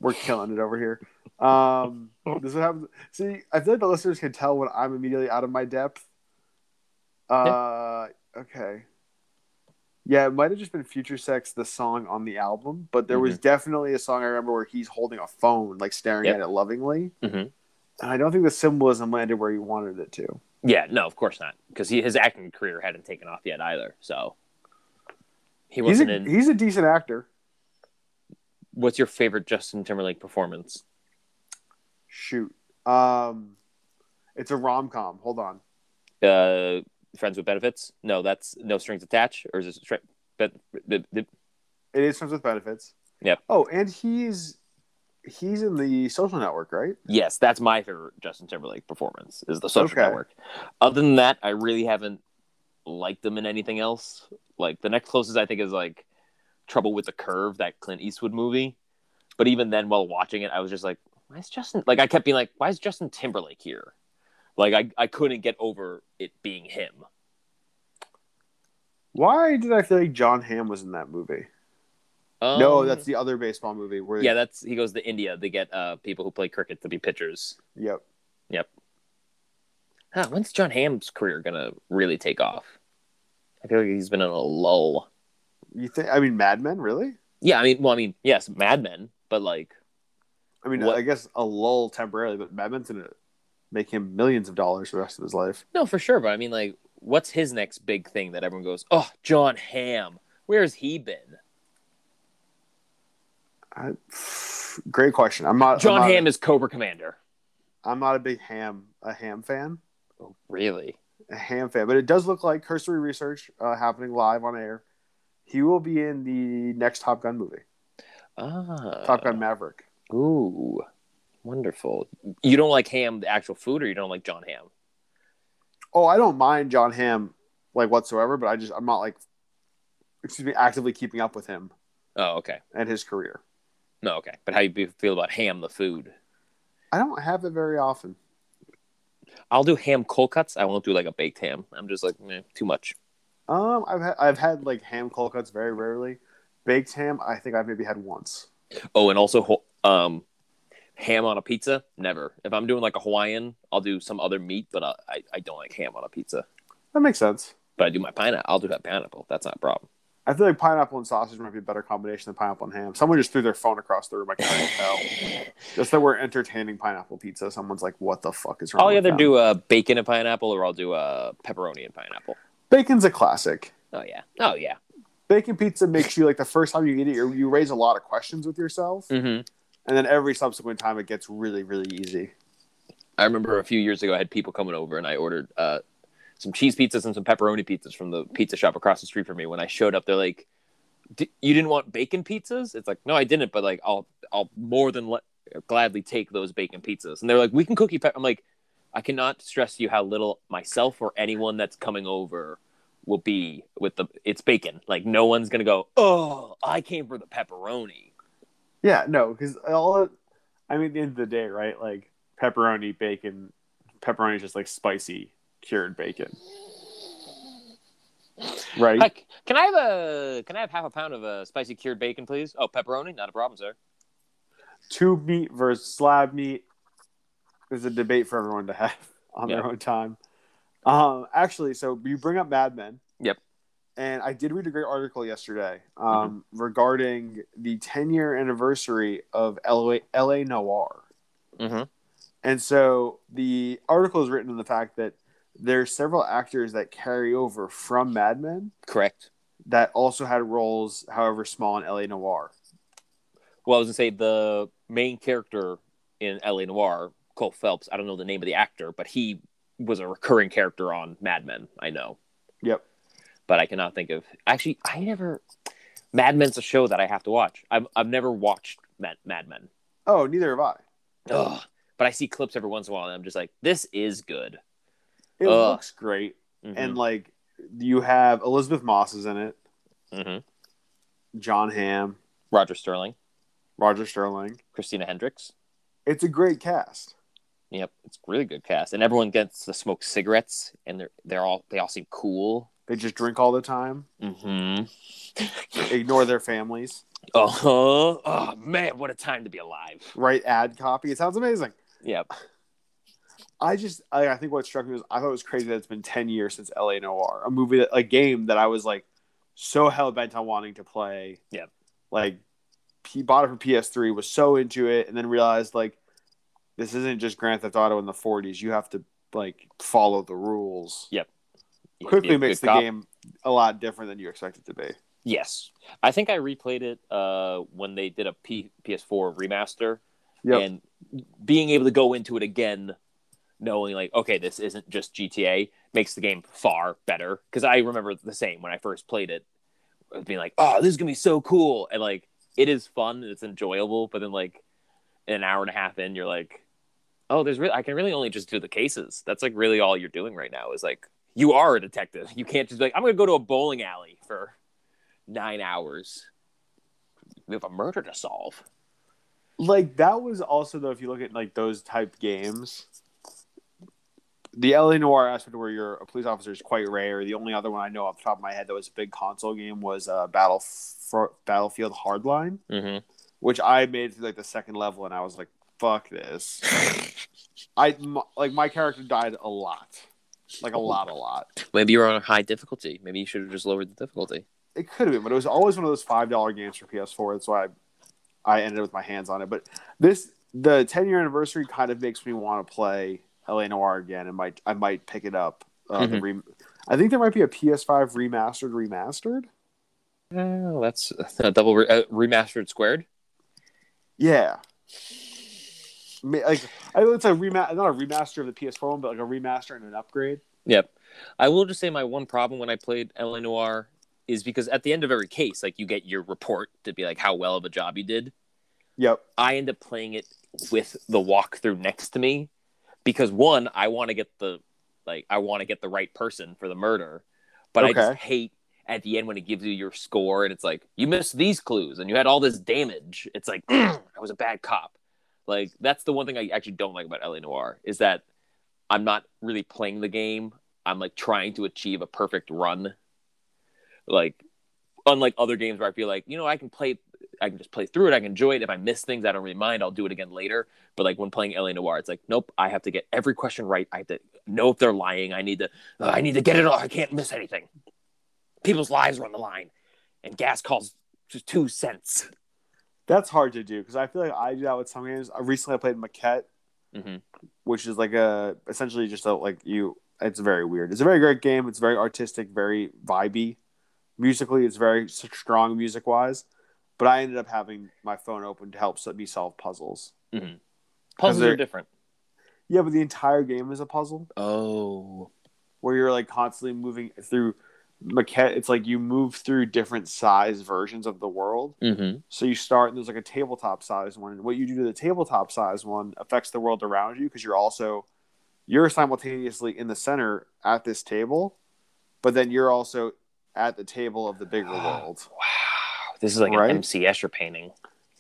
We're killing it over here. Um, this would happen. See, I feel like the listeners can tell when I'm immediately out of my depth. Uh, okay. Yeah, it might have just been Future Sex, the song on the album, but there was definitely a song I remember where he's holding a phone, like staring Yep. at it lovingly. Mhm. And I don't think the symbolism landed where he wanted it to. Yeah, no, of course not, because his acting career hadn't taken off yet either. So he wasn't a, in. he's a decent actor. What's your favorite Justin Timberlake performance? Shoot. Um, it's a rom com. Hold on. Uh, Friends with Benefits? No, that's No Strings Attached, or is it? Stri- but, the, the, It is Friends with Benefits. Yep. Oh, and he's he's in the Social Network, right? yes, that's my favorite Justin Timberlake performance. Is the Social Okay. Network. Other than that, I really haven't liked him in anything else. Like the next closest I think is like Trouble with the Curve, that Clint Eastwood movie. But even then, while watching it, I was just like, "Why is Justin?" Like I kept being like, "Why is Justin Timberlake here?" Like I, I couldn't get over it being him. Why did I feel like Jon Hamm was in that movie? Um, no, that's the other baseball movie. Where yeah. That's he goes to India to get uh people who play cricket to be pitchers. Yep. Yep. Huh, when's Jon Hamm's career gonna really take off? I feel like he's been in a lull. You think? I mean, Mad Men, really? Yeah, I mean, well, I mean, yes, Mad Men, but like, I mean, What- I guess a lull temporarily, but Madman's gonna make him millions of dollars for the rest of his life. No, for sure. But I mean, like, what's his next big thing that everyone goes, "Oh, Jon Hamm. Where's he been?" I, great question. I'm not. Jon I'm not, Hamm is Cobra Commander. I'm not a big ham a ham fan. Oh, really? A ham fan, but it does look like cursory research uh, happening live on air. He will be in the next Top Gun movie, Ah, Top Gun Maverick. Ooh, wonderful. You don't like Ham, the actual food, or you don't like Jon Hamm? Oh, I don't mind Jon Hamm like whatsoever, but I just I'm not like, excuse me, actively keeping up with him Oh, okay. and his career. No, okay. But how you feel about Ham, the food? I don't have it very often. I'll do ham cold cuts. I won't do like a baked ham. I'm just like, eh, too much. Um, I've had I've had like ham cold cuts very rarely. Baked ham, I think I've maybe had once. Oh, and also um, ham on a pizza. Never. If I'm doing like a Hawaiian, I'll do some other meat, but I I, I don't like ham on a pizza. That makes sense. But I do my pineapple. I'll do that pineapple. That's not a problem. I feel like pineapple and sausage might be a better combination than pineapple and ham. Someone just threw their phone across the room. I can't tell. Just that we're entertaining pineapple pizza. Someone's like, "What the fuck is wrong?" I'll either them?" do a bacon and pineapple, or I'll do a pepperoni and pineapple. Bacon's a classic. Oh yeah. Oh yeah. Bacon pizza makes you like the first time you eat it, you you raise a lot of questions with yourself, Mm-hmm. and then every subsequent time it gets really, really easy. I remember a few years ago, I had people coming over, and I ordered uh, some cheese pizzas and some pepperoni pizzas from the pizza shop across the street from me. When I showed up, they're like, "D- "You didn't want bacon pizzas?" It's like, "No, I didn't," but like, I'll I'll more than let, gladly take those bacon pizzas. And they're like, "We can cook you." Pe-. I'm like, I cannot stress to you how little myself or anyone that's coming over will be with the it's bacon. Like, no one's gonna go, "Oh, I came for the pepperoni." Yeah, no, because all it, I mean, at the end of the day, right? Like pepperoni, bacon, pepperoni is just like spicy cured bacon, right? Hi, can I have a can I have half a pound of uh, spicy cured bacon, please? Oh, pepperoni, not a problem, sir. Tube meat versus slab meat is a debate for everyone to have on Yeah. their own time. Um, actually, so you bring up Mad Men. Yep. And I did read a great article yesterday um, regarding the 10 year anniversary of LA, LA Noire. Mm-hmm. And so the article is written on the fact that there's several actors that carry over from Mad Men Correct. that also had roles, however small, in LA Noire. Well, I was gonna say the main character in L.A. Noire, Cole Phelps. I don't know the name of the actor, but he was a recurring character on Mad Men. I know, Yep. but I cannot think of. Actually, I never. Mad Men's a show that I have to watch. I've I've never watched Mad, Mad Men. Oh, neither have I. Ugh. But I see clips every once in a while, and I'm just like, this is good. It Ugh. looks great. Mhm. And like you have Elisabeth Moss is in it, Mhm. Jon Hamm, Roger Sterling, Roger Sterling. Christina Hendricks. It's a great cast. Yep, it's really good cast, and everyone gets to smoke cigarettes, and they're they're all they all seem cool. They just drink all the time, Mm-hmm. ignore their families, Uh huh. Oh man, what a time to be alive. write ad copy. It sounds amazing. Yep. I just, I, I think what struck me was I thought it was crazy that it's been 10 years since LA Noire, a movie, that, a game that I was like so hell bent on wanting to play. Yeah. Like, he bought it for PS3, was so into it, and then realized like this isn't just Grand Theft Auto in the 40s. You have to like follow the rules. You have to be Quickly makes the cop. game a lot different than you expect it to be. Yes, I think I replayed it uh, when they did a P- PS4 remaster, Yep. and being able to go into it again, knowing like, okay, this isn't just GTA, makes the game far better. Because I remember the same when I first played it, being like, oh, this is gonna be so cool, and like, it is fun, it's enjoyable, but then like, an hour and a half in, you're like, oh, there's really, I can really only just do the cases. That's like really all you're doing right now is like, you are a detective. You can't just be like, I'm gonna go to a bowling alley for nine hours. We have a murder to solve. like that was also though if you look at like those type games the LA Noire aspect where you're a police officer is quite rare. The only other one I know off the top of my head that was a big console game was uh, Battle Battlefield Hardline, Mm-hmm. which I made through like the second level, and I was like, "Fuck this!" I m- like my character died a lot, like a lot, a lot. Maybe you're on a high difficulty. Maybe you should have just lowered the difficulty. It could have been, but it was always one of those five dollar games for PS4. That's why I, I ended up with my hands on it. But this the 10 year anniversary kind of makes me want to play LA Noire again, and might I might pick it up. Uh, the re- I think there might be a PS5 remastered remastered. Oh, that's a double re- uh, remastered squared. Yeah. Like I know it's a remaster, not a remaster of the PS4 one, but like a remaster and an upgrade. Yep. I will just say my one problem when I played LA Noire is because at the end of every case, like you get your report to be like how well of a job you did. Yep. I end up playing it with the walkthrough next to me because one, I want to get the like I want to get the right person for the murder, but I just hate at the end when it gives you your score and it's like you missed these clues and you had all this damage. It's like I was a bad cop. Like that's the one thing I actually don't like about LA Noire is that I'm not really playing the game. I'm like trying to achieve a perfect run. Like unlike other games where I feel like, you know, I can play I can just play through it, I can enjoy it. If I miss things, I don't really mind. I'll do it again later. But like when playing LA Noire, it's like, nope, I have to get every question right. I have to know if they're lying. I need to uh, I need to get it all. I can't miss anything. People's lives are on the line. And gas calls just two cents. That's hard to do because I feel like I do that with some games. I recently I played Maquette, Mhm. which is like a essentially just a like you. It's very weird. It's a very great game. It's very artistic, very vibey. Musically, it's very strong music wise. But I ended up having my phone open to help me solve puzzles. Puzzles they're- are different. Yeah, but the entire game is a puzzle Oh. where you're like constantly moving through Maquette. It's like you move through different size versions of the world. Mm-hmm. So you start and there's like a tabletop size one. And what you do to the tabletop size one affects the world around you because you're also you're simultaneously in the center at this table, but then you're also at the table of the bigger world. Wow. This is like Right? an MC Escher painting.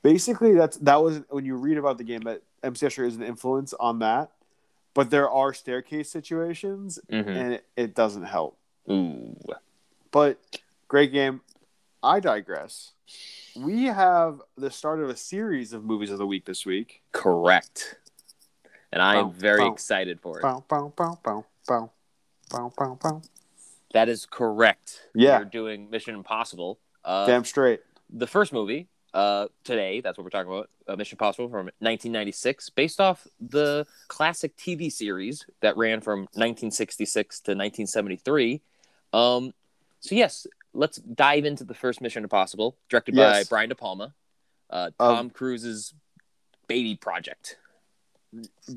Basically, that's that was when you read about the game that MC Escher is an influence on that, but there are staircase situations Mm-hmm. and it, it doesn't help. Ooh. But great game. I digress. We have the start of a series of movies of the week this week. Correct. And I am Bow, very bow. excited for it. Bow. That is correct. Yeah. We're doing Mission Impossible. Uh, Damn straight. the first movie uh, today, that's what we're talking about, uh, Mission Impossible from 1996, based off the classic TV series that ran from 1966 to 1973. Um, so, yes, let's dive into the first Mission Impossible, directed by Brian De Palma, uh, Um, Tom Cruise's baby project.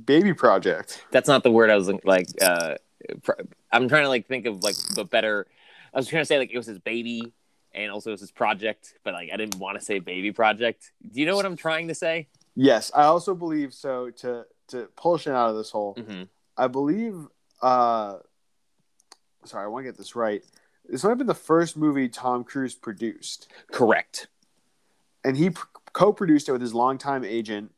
Baby Project. That's not the word I was like. Uh, pr- I'm trying to like think of like the better. I was trying to say like it was his baby, and also it was his project, but like I didn't want to say baby project. Do you know what I'm trying to say? Yes, I also believe so. To to pull Shane out of this hole, Mm-hmm. I believe. uh Sorry, I want to get this right. This might have been the first movie Tom Cruise produced, Correct. and he co-produced it with his longtime agent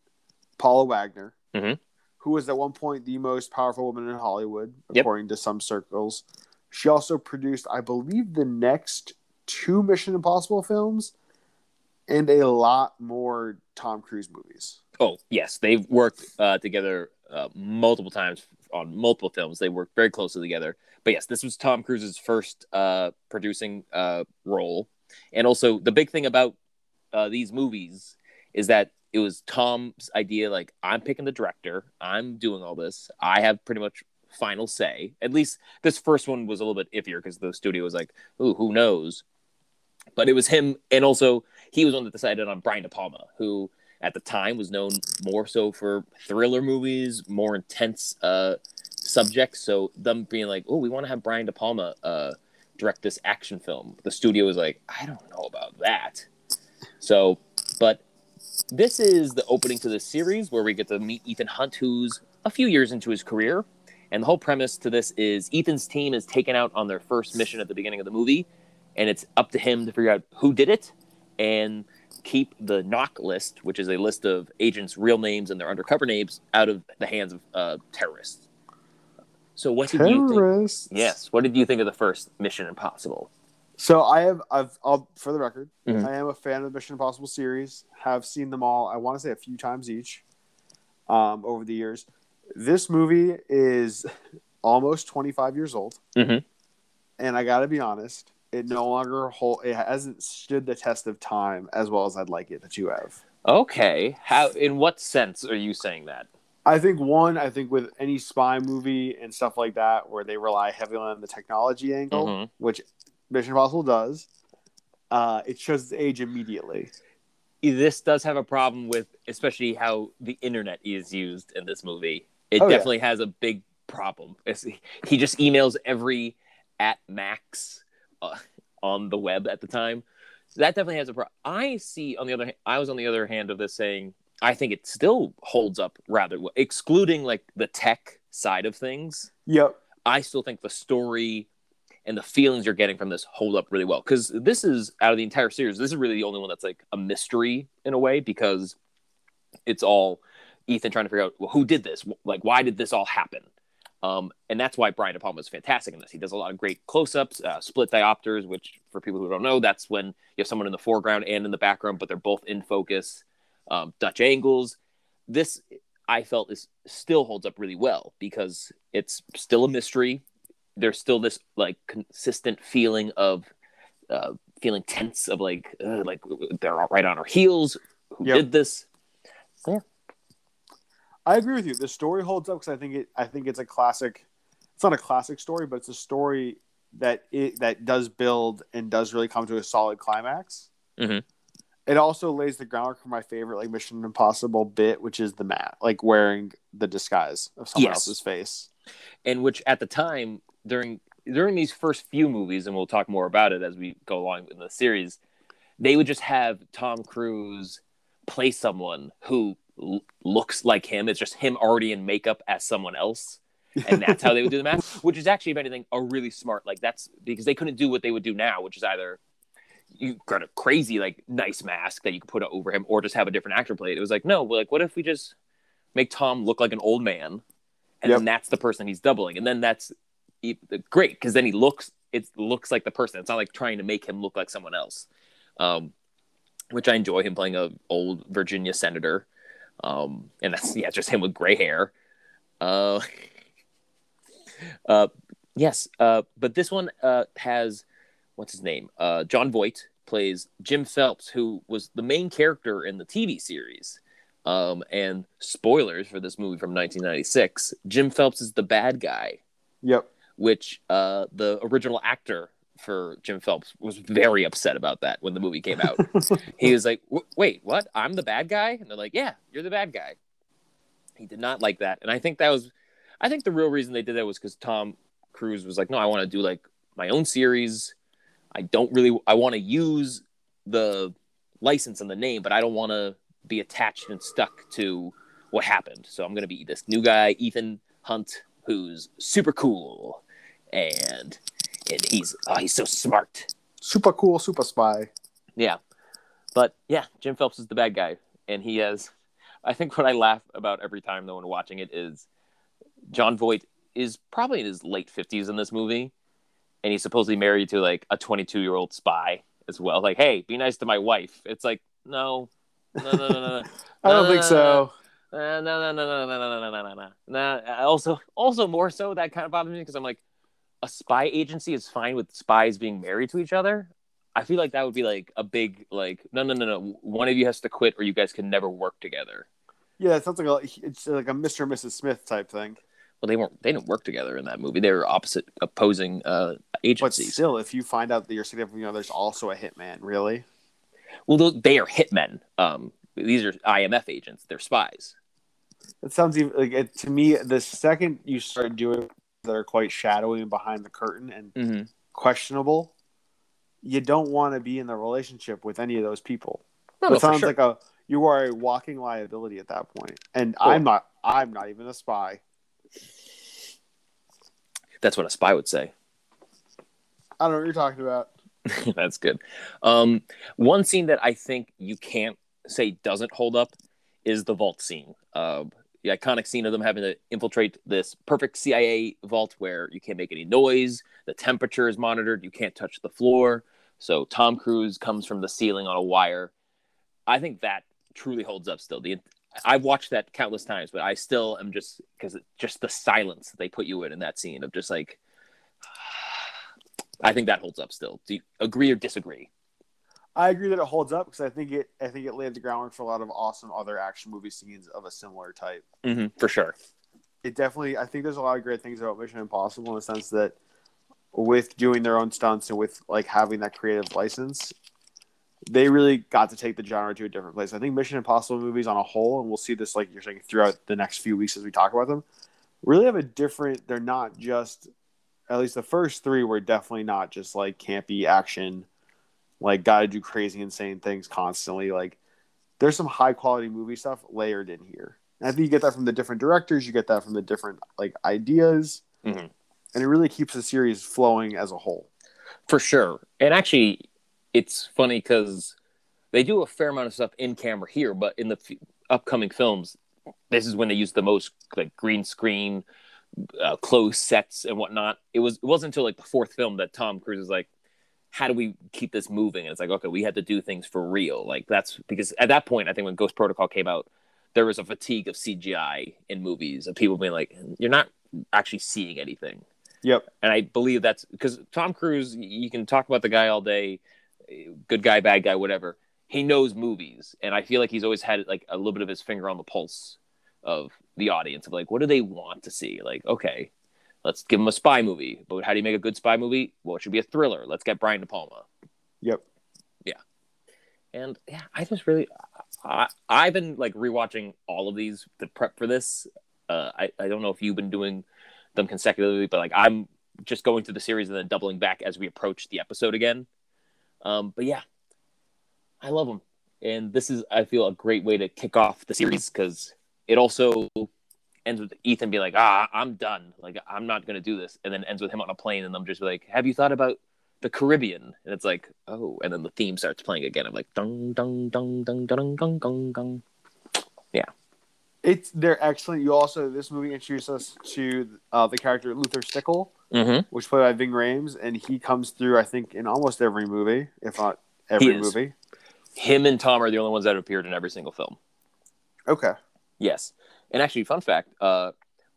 Paula Wagner, Mhm. who was at one point the most powerful woman in Hollywood, Yep. according to some circles. She also produced, I believe, the next two Mission Impossible films, and a lot more Tom Cruise movies. Oh yes, they've worked uh, together uh, multiple times on multiple films. They worked very closely together. But yes, this was Tom Cruise's first uh, producing uh, role, and also the big thing about uh, these movies is that it was Tom's idea. Like I'm picking the director, I'm doing all this. I have pretty much final say. At least this first one was a little bit iffier because the studio was like, "Ooh, who knows?" But it was him, and also he was one that decided on Brian De Palma, who at the time was known more so for thriller movies, more intense uh, subjects. So them being like, "Oh, we want to have Brian De Palma uh, direct this action film," the studio was like, "I don't know about that." So, but this is the opening to this series where we get to meet Ethan Hunt, who's a few years into his career. And the whole premise to this is Ethan's team is taken out on their first mission at the beginning of the movie, and it's up to him to figure out who did it and keep the knock list, which is a list of agents' real names and their undercover names, out of the hands of uh, terrorists. So, what did you think? Yes, what did you think of the first Mission Impossible? So I have, I've, I'll, for the record, Mhm. I am a fan of the Mission Impossible series. Have seen them all. I want to say a few times each, um, over the years. This movie is almost 25 years old, Mhm. and I got to be honest, it no longer hold. It hasn't stood the test of time as well as I'd like it that you have. Okay. How? In what sense are you saying that? I think one, I think with any spy movie and stuff like that, where they rely heavily on the technology angle, Mhm. which Mission Impossible does, uh, it shows its age immediately. This does have a problem with, especially how the internet is used in this movie. It Oh, yeah. definitely has a big problem. It's, he just emails every at max uh, on the web at the time. So that definitely has a problem. I see on the other hand, I was on the other hand of this saying I think it still holds up rather well, excluding like the tech side of things. Yep. I still think the story and the feelings you're getting from this hold up really well because this is out of the entire series. This is really the only one that's like a mystery in a way because it's all Ethan trying to figure out well, who did this, like why did this all happen, um, and that's why Brian De Palma is fantastic in this. He does a lot of great close-ups, uh, split diopters, which for people who don't know, that's when you have someone in the foreground and in the background, but they're both in focus. Um, Dutch angles. This I felt is still holds up really well because it's still a mystery. There's still this like consistent feeling of uh, feeling tense of like uh, like they're all right on our heels. Who Yep. did this? I agree with you. The story holds up because I think it. I think it's a classic. It's not a classic story, but it's a story that it that does build and does really come to a solid climax. Mhm. It also lays the groundwork for my favorite like Mission Impossible bit, which is the mat, like wearing the disguise of someone Yes. else's face. and which at the time during during these first few movies and we'll talk more about it as we go along in the series they would just have tom cruise play someone who l- looks like him. It's just him already in makeup as someone else. And that's how they would do the mask which is actually if anything a really smart like that's because they couldn't do what they would do now which is either you got a crazy like nice mask that you could put over him or just have a different actor play it. It was like no like what if we just make tom look like an old man? And Yep. then that's the person he's doubling. And then that's great because then he looks it looks like the person. It's not like trying to make him look like someone else um which i enjoy him playing a old virginia senator um and that's yeah just him with gray hair. Uh uh yes uh but this one uh has what's his name? Uh jon voight plays jim phelps who was the main character in the tv series. Um, and spoilers for this movie from 1996 Jim Phelps is the bad guy, Yep. which uh, the original actor for Jim Phelps was very upset about that when the movie came out. he was like, Wait, what? I'm the bad guy? And they're like, Yeah, you're the bad guy. He did not like that. And I think that was, I think the real reason they did that was because Tom Cruise was like, No, I want to do like my own series. I don't really, I want to use the license and the name, but I don't want to be attached and stuck to what happened. So I'm going to be this new guy, Ethan Hunt, who's super cool. And, and he's, oh, he's so smart. Super cool, super spy. Yeah. But yeah, Jim Phelps is the bad guy. And he has, I think what I laugh about every time though when watching it is Jon Voight is probably in his late 50s in this movie. And he's supposedly married to like a 22 year old spy as well. Like, hey, be nice to my wife. It's like, no, no, no, no, no. no. I don't think so. Uh, no, no, no, no, no, no, no, no, no, no. Also, also more so that kind of bothers me because I'm like, a spy agency is fine with spies being married to each other. I feel like that would be like a big like, no, no, no, no. One of you has to quit, or you guys can never work together. Yeah, it sounds like a, it's like a Mr. and Mrs. Smith type thing. Well, they weren't. They didn't work together in that movie. They were opposite, opposing uh, agencies. But still, if you find out that your significant other's also a hitman, really? well, they are hitmen. Um, these are IMF agents. They're spies. It sounds even like it, to me. The second you start doing that are quite shadowy and behind the curtain and Mm-hmm. questionable, you don't want to be in the relationship with any of those people. No, it no, sounds sure. like a you are a walking liability at that point. And Cool. I'm not. I'm not even a spy. That's what a spy would say. I don't know what you're talking about. That's good. Um, one scene that I think you can't say doesn't hold up is the vault scene. Uh, the iconic scene of them having to infiltrate this perfect CIA vault where you can't make any noise, the temperature is monitored, you can't touch the floor. So Tom Cruise comes from the ceiling on a wire. I think that truly holds up still. The I've watched that countless times, but I still am just because just the silence that they put you in in that scene of just like I think that holds up still. Do you agree or disagree? I agree that it holds up because I think it I think it laid the groundwork for a lot of awesome other action movie scenes of a similar type. Mm-hmm, for sure. It definitely I think there's a lot of great things about Mission Impossible in the sense that with doing their own stunts and with like having that creative license, they really got to take the genre to a different place. I think Mission Impossible movies on a whole, and we'll see this like you're saying throughout the next few weeks as we talk about them, really have a different. They're not just, at least the first three were definitely not just like campy action, like got to do crazy insane things constantly. Like there's some high quality movie stuff layered in here. And I think you get that from the different directors. You get that from the different like ideas, Mhm. and it really keeps the series flowing as a whole. For sure. And actually, it's funny because they do a fair amount of stuff in camera here, but in the f- upcoming films, this is when they use the most like green screen, uh, closed sets and whatnot. It was it wasn't until like the fourth film that Tom Cruise is like, "How do we keep this moving?" And it's like, okay, we had to do things for real. Like that's because at that point, I think when Ghost Protocol came out, there was a fatigue of CGI in movies of people being like, "You're not actually seeing anything." Yep. and I believe that's because Tom Cruise. You can talk about the guy all day, good guy, bad guy, whatever. He knows movies, and I feel like he's always had like a little bit of his finger on the pulse of the audience of like, what do they want to see? Like, okay, let's give him a spy movie, but how do you make a good spy movie? Well, it should be a thriller. Let's get Brian De Palma. Yep. Yeah. And yeah, I just really, I, I've been like rewatching all of these to prep for this. Uh, I, I don't know if you've been doing them consecutively, but like I'm just going through the series and then doubling back as we approach the episode again. Um, but yeah, I love them, and this is I feel a great way to kick off the series because it also ends with Ethan being like, "Ah, I'm done. Like I'm not gonna do this," and then ends with him on a plane, and I'm just like, "Have you thought about the Caribbean?" And it's like, "Oh," and then the theme starts playing again. I'm like, "Dun dun dun dun dun dun dun dun." It's they're excellent. You also this movie introduced us to uh, the character Luther Stickell, Mm-hmm. which played by Ving Rhames, and he comes through I think in almost every movie, if not every movie. Him and Tom are the only ones that have appeared in every single film. Okay. Yes. And actually, fun fact: uh,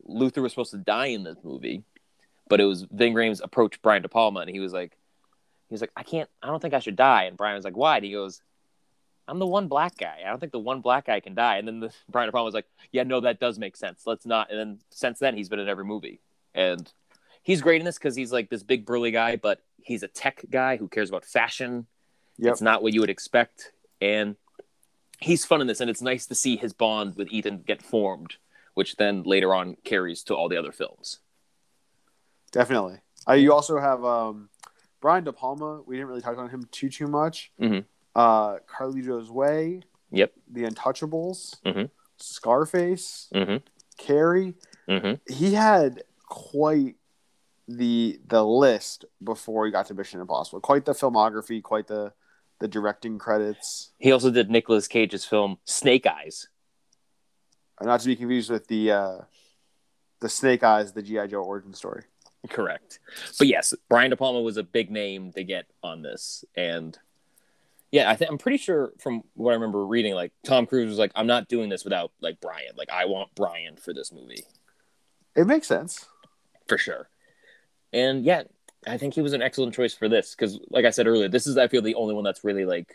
Luther was supposed to die in this movie, but it was Ving Rhames approached Brian De Palma, and he was like, he was like, I can't, I don't think I should die. And Brian was like, Why? And he goes, I'm the one black guy. I don't think the one black guy can die. And then the, Brian De Palma was like, Yeah, no, that does make sense. Let's not. And then since then, he's been in every movie, and he's great in this because he's like this big burly guy, but he's a tech guy who cares about fashion. Yep. It's not what you would expect, and he's fun in this, and it's nice to see his bond with Ethan get formed, which then later on carries to all the other films. Definitely. Uh, you also have um, Brian De Palma. We didn't really talk on him too too much. Mhm. Uh, Carlito's Way. Yep. The Untouchables. Mhm. Scarface. Mm-hmm. Carrie. Mm-hmm. He had quite the the list before he got to Mission Impossible. Quite the filmography. Quite the the directing credits. He also did Nicolas Cage's film Snake Eyes. Uh, Not to be confused with the uh, the Snake Eyes, the GI Joe origin story. Correct. But yes, Brian De Palma was a big name to get on this, and yeah, I think I'm pretty sure from what I remember reading, like Tom Cruise was like, "I'm not doing this without like Brian. Like I want Brian for this movie It makes sense. for sure." And yeah, I think he was an excellent choice for this because, like I said earlier, this is I feel the only one that's really like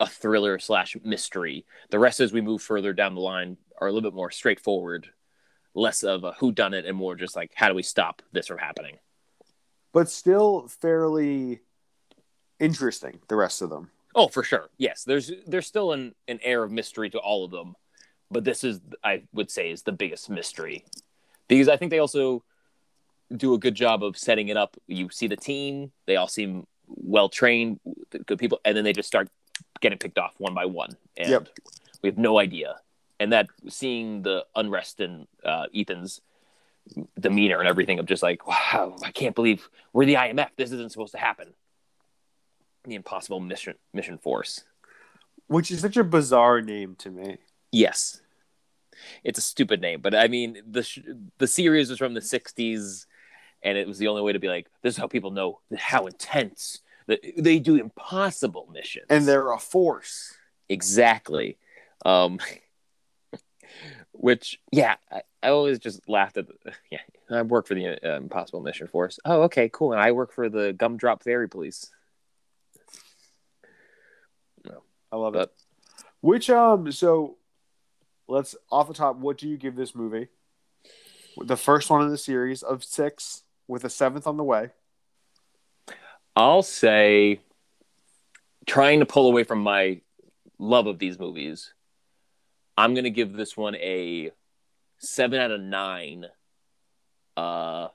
a thriller slash mystery. The rest, as we move further down the line, are a little bit more straightforward, less of a who done it and more just like how do we stop this from happening. But still fairly interesting, the rest of them. Oh, for sure. Yes, there's there's still an, an air of mystery to all of them, but this is I would say is the biggest mystery because I think they also do a good job of setting it up. You see the team; they all seem well trained, good people, and then they just start getting picked off one by one, and Yep. we have no idea. And that seeing the unrest in uh, Ethan's demeanor and everything of just like, wow, I can't believe we're the IMF. This isn't supposed to happen. The impossible mission mission force. Which is such a bizarre name to me. Yes, it's a stupid name, but I mean the sh- the series was from the '60s, and it was the only way to be like, this is how people know how intense that they do impossible missions. And they're a force. exactly, um, which yeah, I, I always just laughed at. The, yeah, I work for the uh, Impossible Mission Force. Oh, okay, cool. And I work for the Gumdrop Fairy Police. I love it. Which um so let's off the top, what do you give this movie? The first one in the series of six, with a seventh on the way. I'll say, trying to pull away from my love of these movies, I'm gonna give this one a seven out of nine. Uh,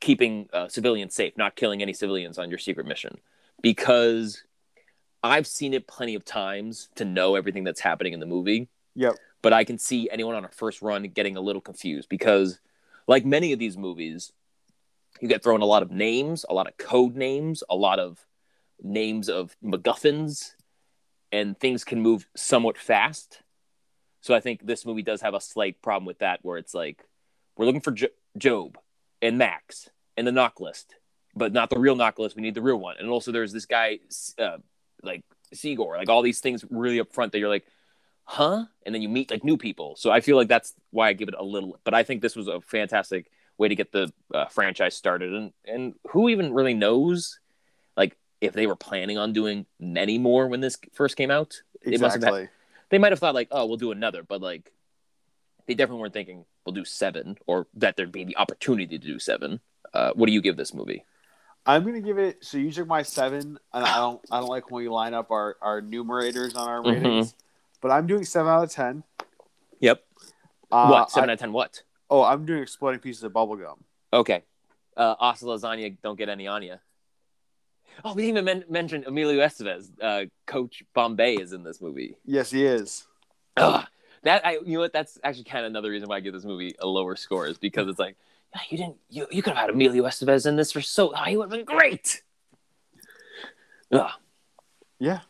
keeping uh, civilians safe, not killing any civilians on your secret mission, because I've seen it plenty of times to know everything that's happening in the movie. Yep. But I can see anyone on a first run getting a little confused because, like many of these movies, you get thrown a lot of names, a lot of code names, a lot of names of MacGuffins, and things can move somewhat fast. So I think this movie does have a slight problem with that, where it's like we're looking for jo- Job and Max and the knock list, but not the real knock list. We need the real one. And also, there's this guy, uh, like Sigor, like all these things really up front that you're like, huh? And then you meet like new people. So I feel like that's why I give it a little. But I think this was a fantastic way to get the uh, franchise started. And and who even really knows, like if they were planning on doing many more when this first came out? They must have had- they might have thought like, oh, we'll do another, but like they definitely weren't thinking we'll do seven or that there'd be the opportunity to do seven. Uh, what do you give this movie? I'm gonna give it. So you took my seven, and I don't. I don't like when we line up our our numerators on our Mhm. ratings. But I'm doing seven out of ten. Yep. Uh, what seven I- out of ten? What? Oh, I'm doing exploding pieces of bubble gum. Okay. Uh, Asa lasagna, don't get any on you. Oh, we didn't even men- mention Emilio Estevez. Uh, Coach Bombay is in this movie. Yes, he is. Ugh. That I, you know what? That's actually kind of another reason why I give this movie a lower score is because it's like, yeah, you didn't, you, you could have had Emilio Estevez in this for so, oh, he would have been great. Ugh. Yeah.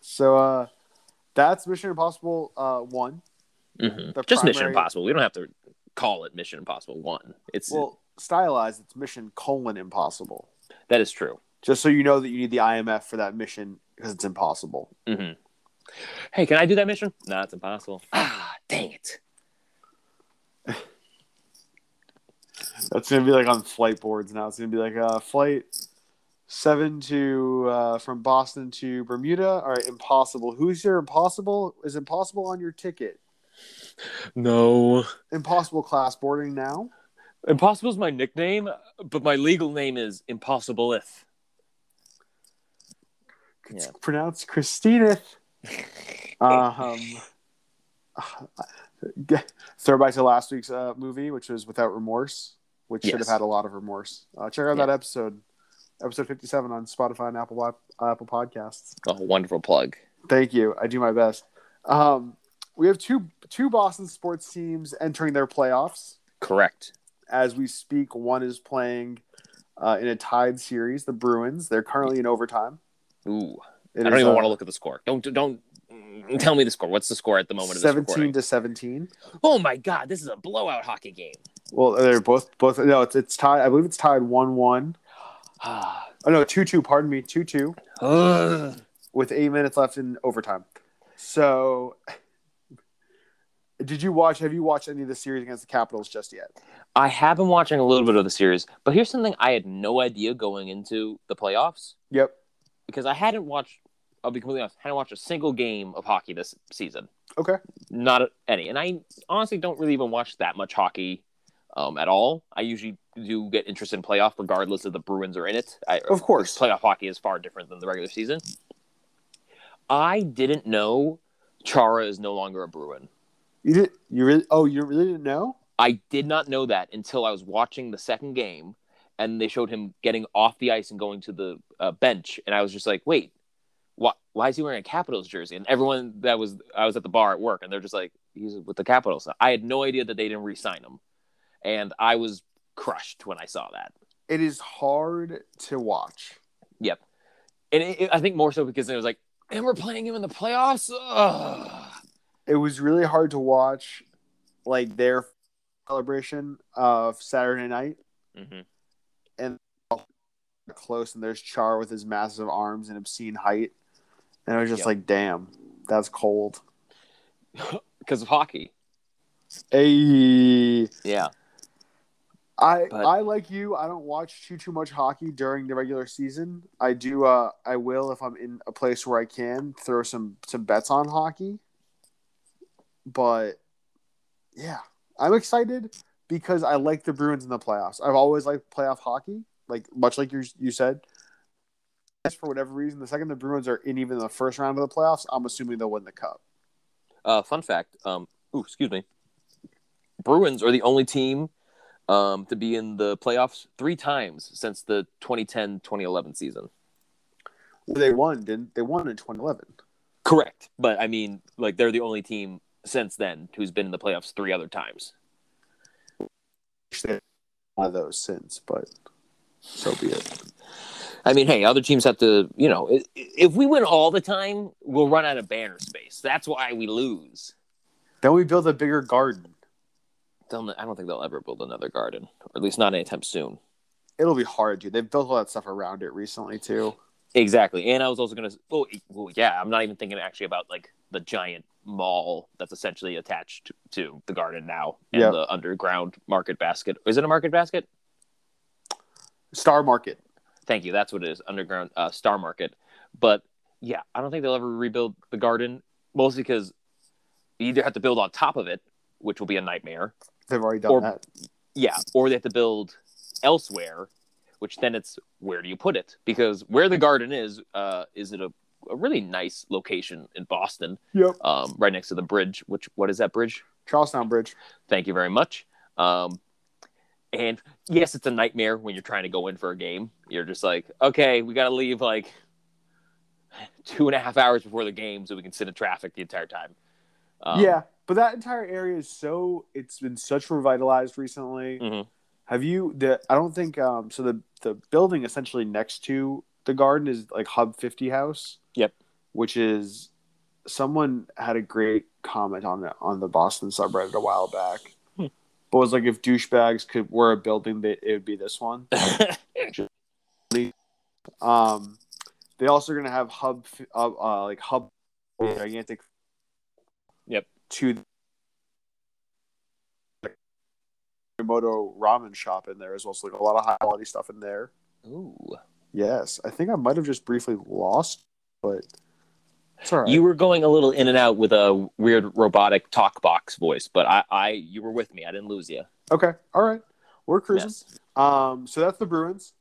So uh, that's Mission Impossible uh one. Mhm. The Just Mission Impossible. We don't have to call it Mission Impossible One. It's Well, stylized, it's Mission colon Impossible. that is true. Just so you know that you need the IMF for that mission because it's impossible. Mm-hmm. Hey, can I do that mission? No, it's impossible. Ah, dang it. That's gonna be like on flight boards now. It's gonna be like uh, flight seven to uh, from Boston to Bermuda. All right, impossible. Who's your impossible? Is impossible on your ticket? No. Impossible class boarding now. Impossible is my nickname, but my legal name is Impossible If. It's Yeah. pronounced Christina. um, throw back to last week's uh, movie, which was Without Remorse, which should have had a lot of remorse. Uh, check out Yeah. that episode, episode fifty-seven on Spotify and Apple uh, Apple Podcasts. Oh, wonderful plug. Thank you. I do my best. Um, we have two two Boston sports teams entering their playoffs Correct. as we speak. One is playing uh, in a tied series, the Bruins. They're currently in overtime. Ooh. It I don't even uh, want to look at the score. Don't don't mm, tell me the score. What's the score at the moment of seventeen to seventeen. Oh my god, this is a blowout hockey game. Well, they're both both. No, it's it's tied. I believe it's tied one one. Oh no, two two. Pardon me, two two with eight minutes left in overtime. So, did you watch? Have you watched any of the series against the Capitals just yet? I have been watching a little bit of the series, but here's something I had no idea going into the playoffs Yep. because I hadn't watched. I'll be completely honest. I hadn't watched a single game of hockey this season. Okay. Not any, and I honestly don't really even watch that much hockey um, at all. I usually do get interested in playoff, regardless of the Bruins are in it. I, Of course. playoff hockey is far different than the regular season. I didn't know Chara is no longer a Bruin. You did. You really? Oh, you really didn't know? I did not know that until I was watching the second game, and they showed him getting off the ice and going to the uh, bench, and I was just like, "Wait, why? Why is he wearing a Capitals jersey?" And everyone that was I was at the bar at work, and they're just like, "He's with the Capitals." I had no idea that they didn't re-sign him, and I was crushed when I saw that. It is hard to watch. Yep, and it, it- I think more so because it was like, "And we're playing him in the playoffs." Ugh. It was really hard to watch, like their celebration of Saturday night. Mhm. And close, and there's Char with his massive arms and obscene height, and I was just Yep. like, "Damn, that's cold." Because of hockey. Hey, Yeah. I But- I like you. I don't watch too too much hockey during the regular season. I do. Uh, I will if I'm in a place where I can throw some some bets on hockey. But yeah, I'm excited because I like the Bruins in the playoffs. I've always liked playoff hockey, like much like you you said. As For whatever reason, the second the Bruins are in even the first round of the playoffs, I'm assuming they'll win the cup. Uh, fun fact. Um, ooh, excuse me. Bruins are the only team um, to be in the playoffs three times since the 2010-2011 season. They won, didn't they? Won in 2011. Correct, but I mean, like they're the only team since then who's been in the playoffs three other times. One of those since, but so be it. I mean, hey, other teams have to, you know, if we win all the time, we'll run out of banner space. That's why we lose. Then we build a bigger garden. They'll, I don't think they'll ever build another garden, or at least not anytime soon. It'll be hard, dude. They've built all that stuff around it recently too. Exactly. And I was also going to, oh, well, yeah, I'm not even thinking actually about like the giant mall that's essentially attached to, the garden now and Yeah. the underground market basket. Is it a market basket? Star Market. Thank you. That's what it is. Underground uh, Star Market. But yeah, I don't think they'll ever rebuild the garden, mostly because you either have to build on top of it, which will be a nightmare. They've already done Or- that. Yeah, or they have to build elsewhere, which then it's where do you put it? Because where the garden is, uh, is it a, a really nice location in Boston, Yep. um, right next to the bridge. Which what is that bridge? Charlestown Bridge. Thank you very much. Um, and yes, it's a nightmare when you're trying to go in for a game. You're just like, okay, we got to leave like two and a half hours before the game so we can sit in traffic the entire time. Um, yeah, but that entire area is so it's been such revitalized recently. Mhm. Have you the I don't think um so the the building essentially next to the garden is like Hub 50 House. Yep. Which is someone had a great comment on it on the Boston subreddit a while back. Hmm. But it was like if douchebags could were a building that it would be this one. Um, they also are going to have hub, uh, uh, like hub, gigantic. Yep. To the Moto ramen shop in there as well. So like a lot of high quality stuff in there. Ooh. Yes, I think I might have just briefly lost, but it's all right. You were going a little in and out with a weird robotic talk box voice, but I, I you were with me. I didn't lose you. okay? All right, we're cruising. Yes. Um, so that's the Bruins.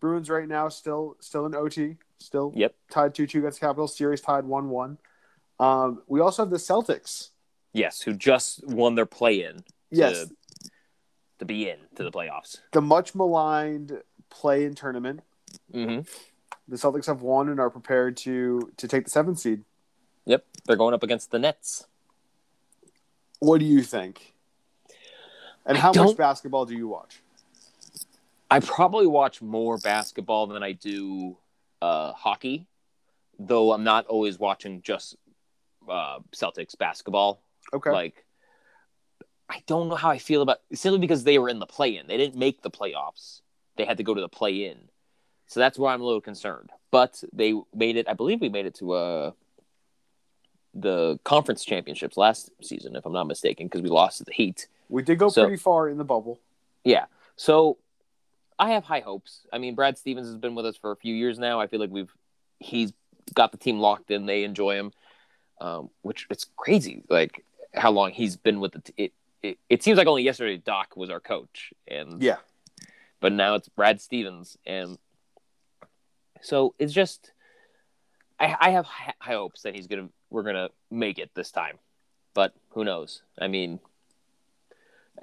Bruins right now still still in OT, still Yep. tied two two against Capital. Series tied one one. Um, we also have the Celtics. Yes, who just won their play in Yes, to be in to the playoffs. the much maligned play in tournament. Mm-hmm. The Celtics have won and are prepared to to take the seventh seed. Yep, they're going up against the Nets. What do you think? And I how much basketball do you watch? I probably watch more basketball than I do uh, hockey, though I'm not always watching just uh, Celtics basketball. Okay. Like, I don't know how I feel about simply because they were in the play-in. They didn't make the playoffs. They had to go to the play-in, so that's where I'm a little concerned. But they made it. I believe we made it to uh, the conference championships last season, if I'm not mistaken, because we lost to the Heat. we did go so- pretty far in the bubble. Yeah. So I have high hopes. I mean, Brad Stevens has been with us for a few years now. I feel like we've he's got the team locked in. They enjoy him, um, which it's crazy. Like how long he's been with the t- it, it. It seems like only yesterday Doc was our coach, and Yeah. but now it's Brad Stevens, and so it's just I, I have high hopes that he's gonna we're gonna make it this time, but who knows? I mean,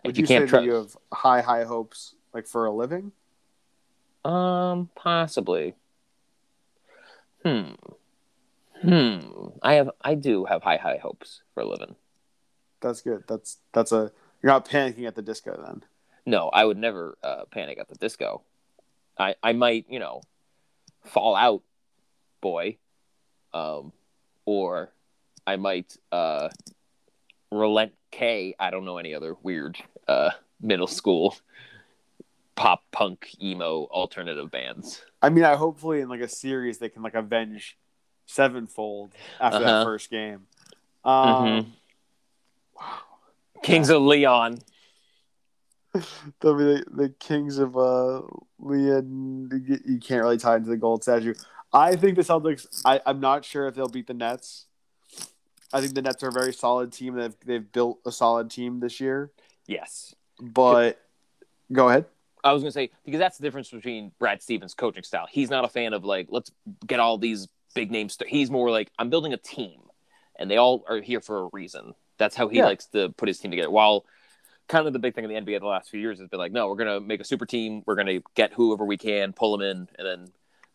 Would you you, can't say trust. that you have high high hopes like for a living? Um, possibly. Hmm. Hmm. I have. I do have high, high hopes for a living. That's good. That's that's a you're not panicking at the disco then. No, I would never uh, panic at the disco. I I might, you know, fall out, boy, um, or I might uh, relent K. I don't know any other weird uh, middle school pop punk emo alternative bands. I mean, I hopefully in like a series they can like avenge sevenfold after that Uh-huh. first game. Um, Mhm. Wow. Kings of Leon. They'll be the, the kings of uh Leon. You can't really tie into the gold statue. I think the Celtics. I, I'm not sure if they'll beat the Nets. I think the Nets are a very solid team. They've they've built a solid team this year. Yes. But go ahead. I was gonna say because that's the difference between Brad Stevens' coaching style. He's not a fan of like let's get all these big names. St-. He's more like I'm building a team, and they all are here for a reason. That's how he Yeah. likes to put his team together. While kind of the big thing in the NBA the last few years has been like, no, we're gonna make a super team. We're gonna get whoever we can, pull them in, and then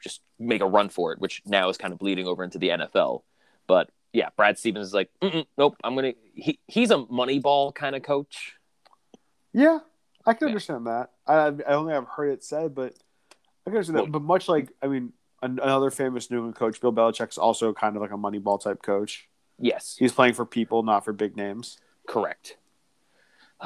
just make a run for it. Which now is kind of bleeding over into the NFL. But yeah, Brad Stevens is like, nope, I'm gonna. He, he's a money ball kind of coach. Yeah, I can Yeah. understand that. I I don't think I've heard it said, but I can understand that. But much like I mean, an- another famous New England coach, Bill Belichick's also kind of like a Moneyball type coach. Yes, He's playing for people, not for big names. Correct.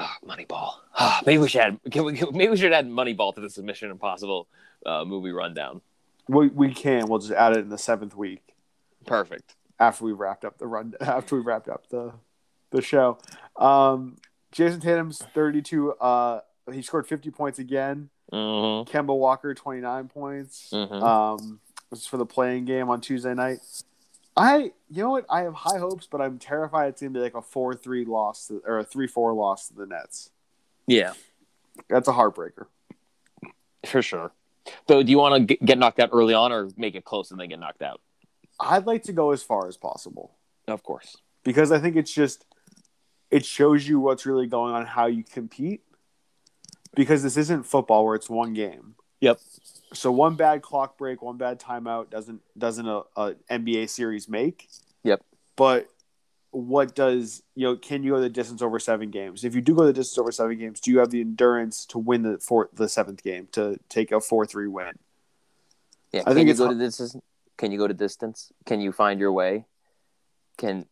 Oh, Moneyball. Ah, maybe we should add. Can we, maybe we should add Moneyball to the Mission Impossible uh, movie rundown. We we can. We'll just add it in the seventh week Perfect. after we wrapped up the run. After we wrapped up the the show. Um, Jayson Tatum's thirty two. Uh, he scored fifty points again. Mm-hmm. Kemba Walker twenty nine points. Mhm. Um, this is for the playing game on Tuesday night. I, you know what? I have high hopes, but I'm terrified it's gonna be like a four three loss to, or a three four loss to the Nets. Yeah, That's a heartbreaker. for sure. So, do you want to get knocked out early on, or make it close and then get knocked out? I'd like to go as far as possible Of course. because I think it's just it shows you what's really going on, how you compete. Because this isn't football where it's one game. Yep. So one bad clock break, one bad timeout doesn't doesn't a, a NBA series make. Yep. But what does you know? Can you go the distance over seven games? If you do go the distance over seven games, do you have the endurance to win the fourth, the seventh game to take a four three win? Yeah. I Can think you it's go to distance? Can you go to distance? Can you find your way? Can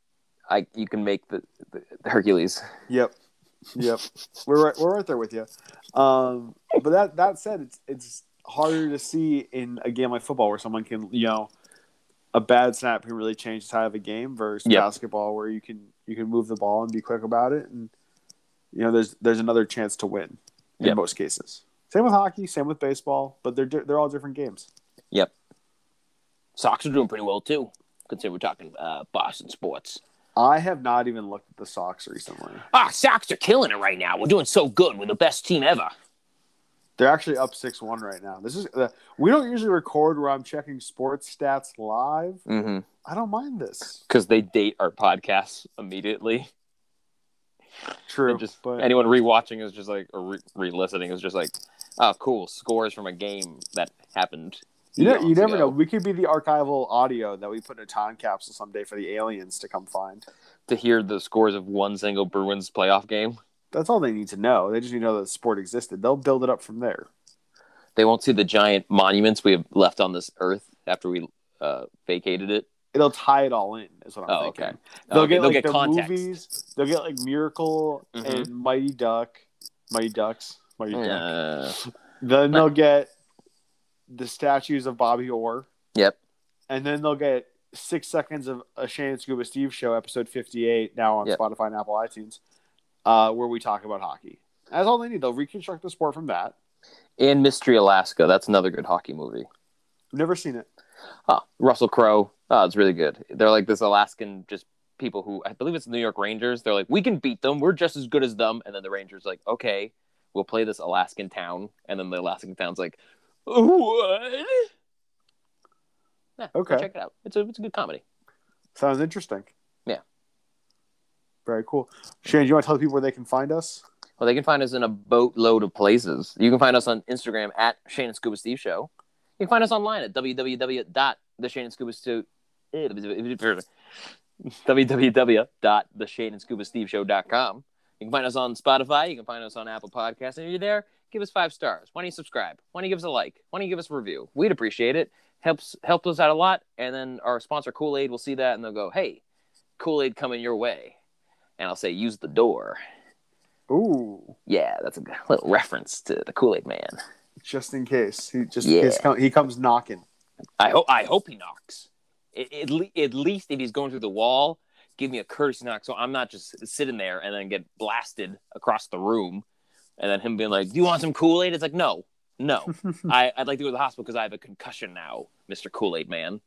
I? You can make the, the, the Hercules. Yep. Yep. we're right, we're right there with you. Um, but that that said, it's it's harder to see in a game like football where someone can you know a bad snap can really change the tide of a game versus Yep. basketball where you can you can move the ball and be quick about it and you know there's there's another chance to win in Yep. most cases. Same with hockey, same with baseball, but they're di- they're all different games. Yep. Sox are doing pretty well too. Consider we're talking uh, Boston sports. I have not even looked at the Sox recently. Ah, Sox are killing it right now. We're doing so good. We're the best team ever. They're actually up six one right now. This is uh, we don't usually record where I'm checking sports stats live. Mm-hmm. I don't mind this. Because they date our podcasts immediately. True, And just but anyone rewatching is just like, or re- re-listening is just like, oh, cool. Scores from a game that happened. you, ne- you never ago. know. We could be the archival audio that we put in a time capsule someday for the aliens to come find. To hear the scores of one single Bruins playoff game, That's all they need to know. They just need to know that the sport existed. They'll build it up from there. they won't see the giant monuments we have left on this earth after we uh, vacated it. It'll tie it all in. Is what I'm Oh, thinking. okay. They'll Okay, get they'll like get the context. movies. They'll get like Miracle Mhm. and Mighty Duck, Mighty Ducks, Mighty Duck. Uh, Then they'll get the statues of Bobby Orr. yep. and then they'll get six seconds of a Shane and Scuba Steve show, episode fifty-eight, now on Yep. Spotify and Apple iTunes, uh, where we talk about hockey. That's all they need. They'll reconstruct the sport from that. And Mystery Alaska. That's another good hockey movie. I've never seen it. Oh, Russell Crowe. Oh, it's really good. They're like this Alaskan just people who I believe it's the New York Rangers. They're like, we can beat them. We're just as good as them. And then the Rangers like, okay, we'll play this Alaskan town. And then the Alaskan town's like, what? Yeah, Okay. check it out. It's a it's a good comedy. Sounds interesting. Very cool. Shane, do you want to tell people where they can find us? Well, they can find us in a boatload of places. You can find us on Instagram at Shane and Scuba Steve Show. You can find us online at www.theshaneandscuba www.theshaneandscubasteveshow.com. You can find us on Spotify. You can find us on Apple Podcasts. And if you're there, give us five stars. Why don't you subscribe? Why don't you give us a like? Why don't you give us a review? We'd appreciate it. Helps helps us out a lot. And then our sponsor Kool Aid will see that and they'll go, "Hey, Kool Aid coming your way," and I'll say, "Use the door." Ooh, Yeah, that's a little reference to the Kool Aid Man. just in case he just Yeah. com- he comes knocking. I hope I hope he knocks. At, at, le- at least if he's going through the wall, give me a courtesy knock so I'm not just sitting there and then get blasted across the room and then him being like, "Do you want some Kool Aid?" It's like, no, no, I, I'd like to go to the hospital because I have a concussion now, Mister Kool Aid Man.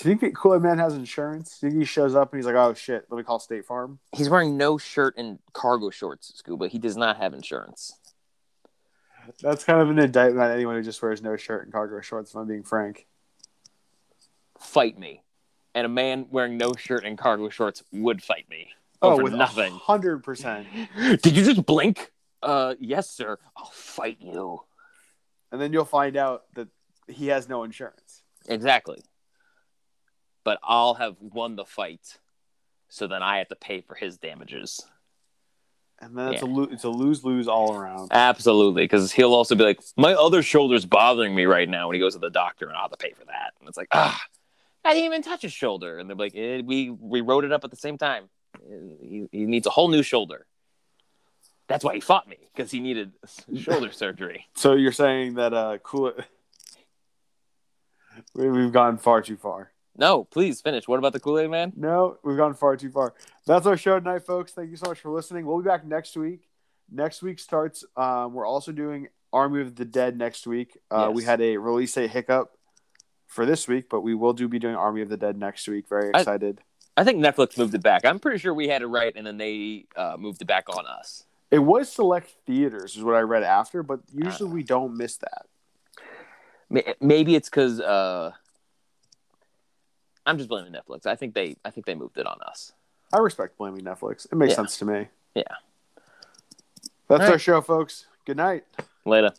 Do you think Kool Aid Man has insurance? Do you think he shows up and he's like, "Oh shit, let me call State Farm"? He's wearing no shirt and cargo shorts, Scuba. He does not have insurance. That's kind of an indictment on anyone who just wears no shirt and cargo shorts. If I'm being frank. Fight me, and a man wearing no shirt and cargo shorts would fight me over Oh, with nothing. hundred percent. Did you just blink? Uh, yes, sir. I'll fight you. And then you'll find out that he has no insurance. Exactly. But I'll have won the fight, so then I have to pay for his damages. And then it's Yeah. a lo- it's a lose lose all around. Absolutely, because he'll also be like, "My other shoulder's bothering me right now." When he goes to the doctor, and I'll have to pay for that. And it's like, ah, I didn't even touch his shoulder. And they're like, eh, "We we wrote it up at the same time. He, he needs a whole new shoulder." That's why he fought me because he needed shoulder surgery. So you're saying that uh, Kool we, we've gone far too far. No, please finish. What about the Kool Aid Man? No, we've gone far too far. That's our show tonight, folks. Thank you so much for listening. We'll be back next week. Next week starts. Um, we're also doing Army of the Dead next week. Uh, Yes. We had a release date hiccup for this week, but we will do be doing Army of the Dead next week. Very excited. I think Netflix moved it back. I'm pretty sure we had it right, and then they uh, moved it back on us. it was select theaters, is what I read after, but Uh. usually we don't miss that. Maybe it's because uh, I'm just blaming Netflix. I think they, I think they moved it on us. I respect blaming Netflix. It makes Yeah. sense to me. Yeah. That's All our show, folks. Good night. Later.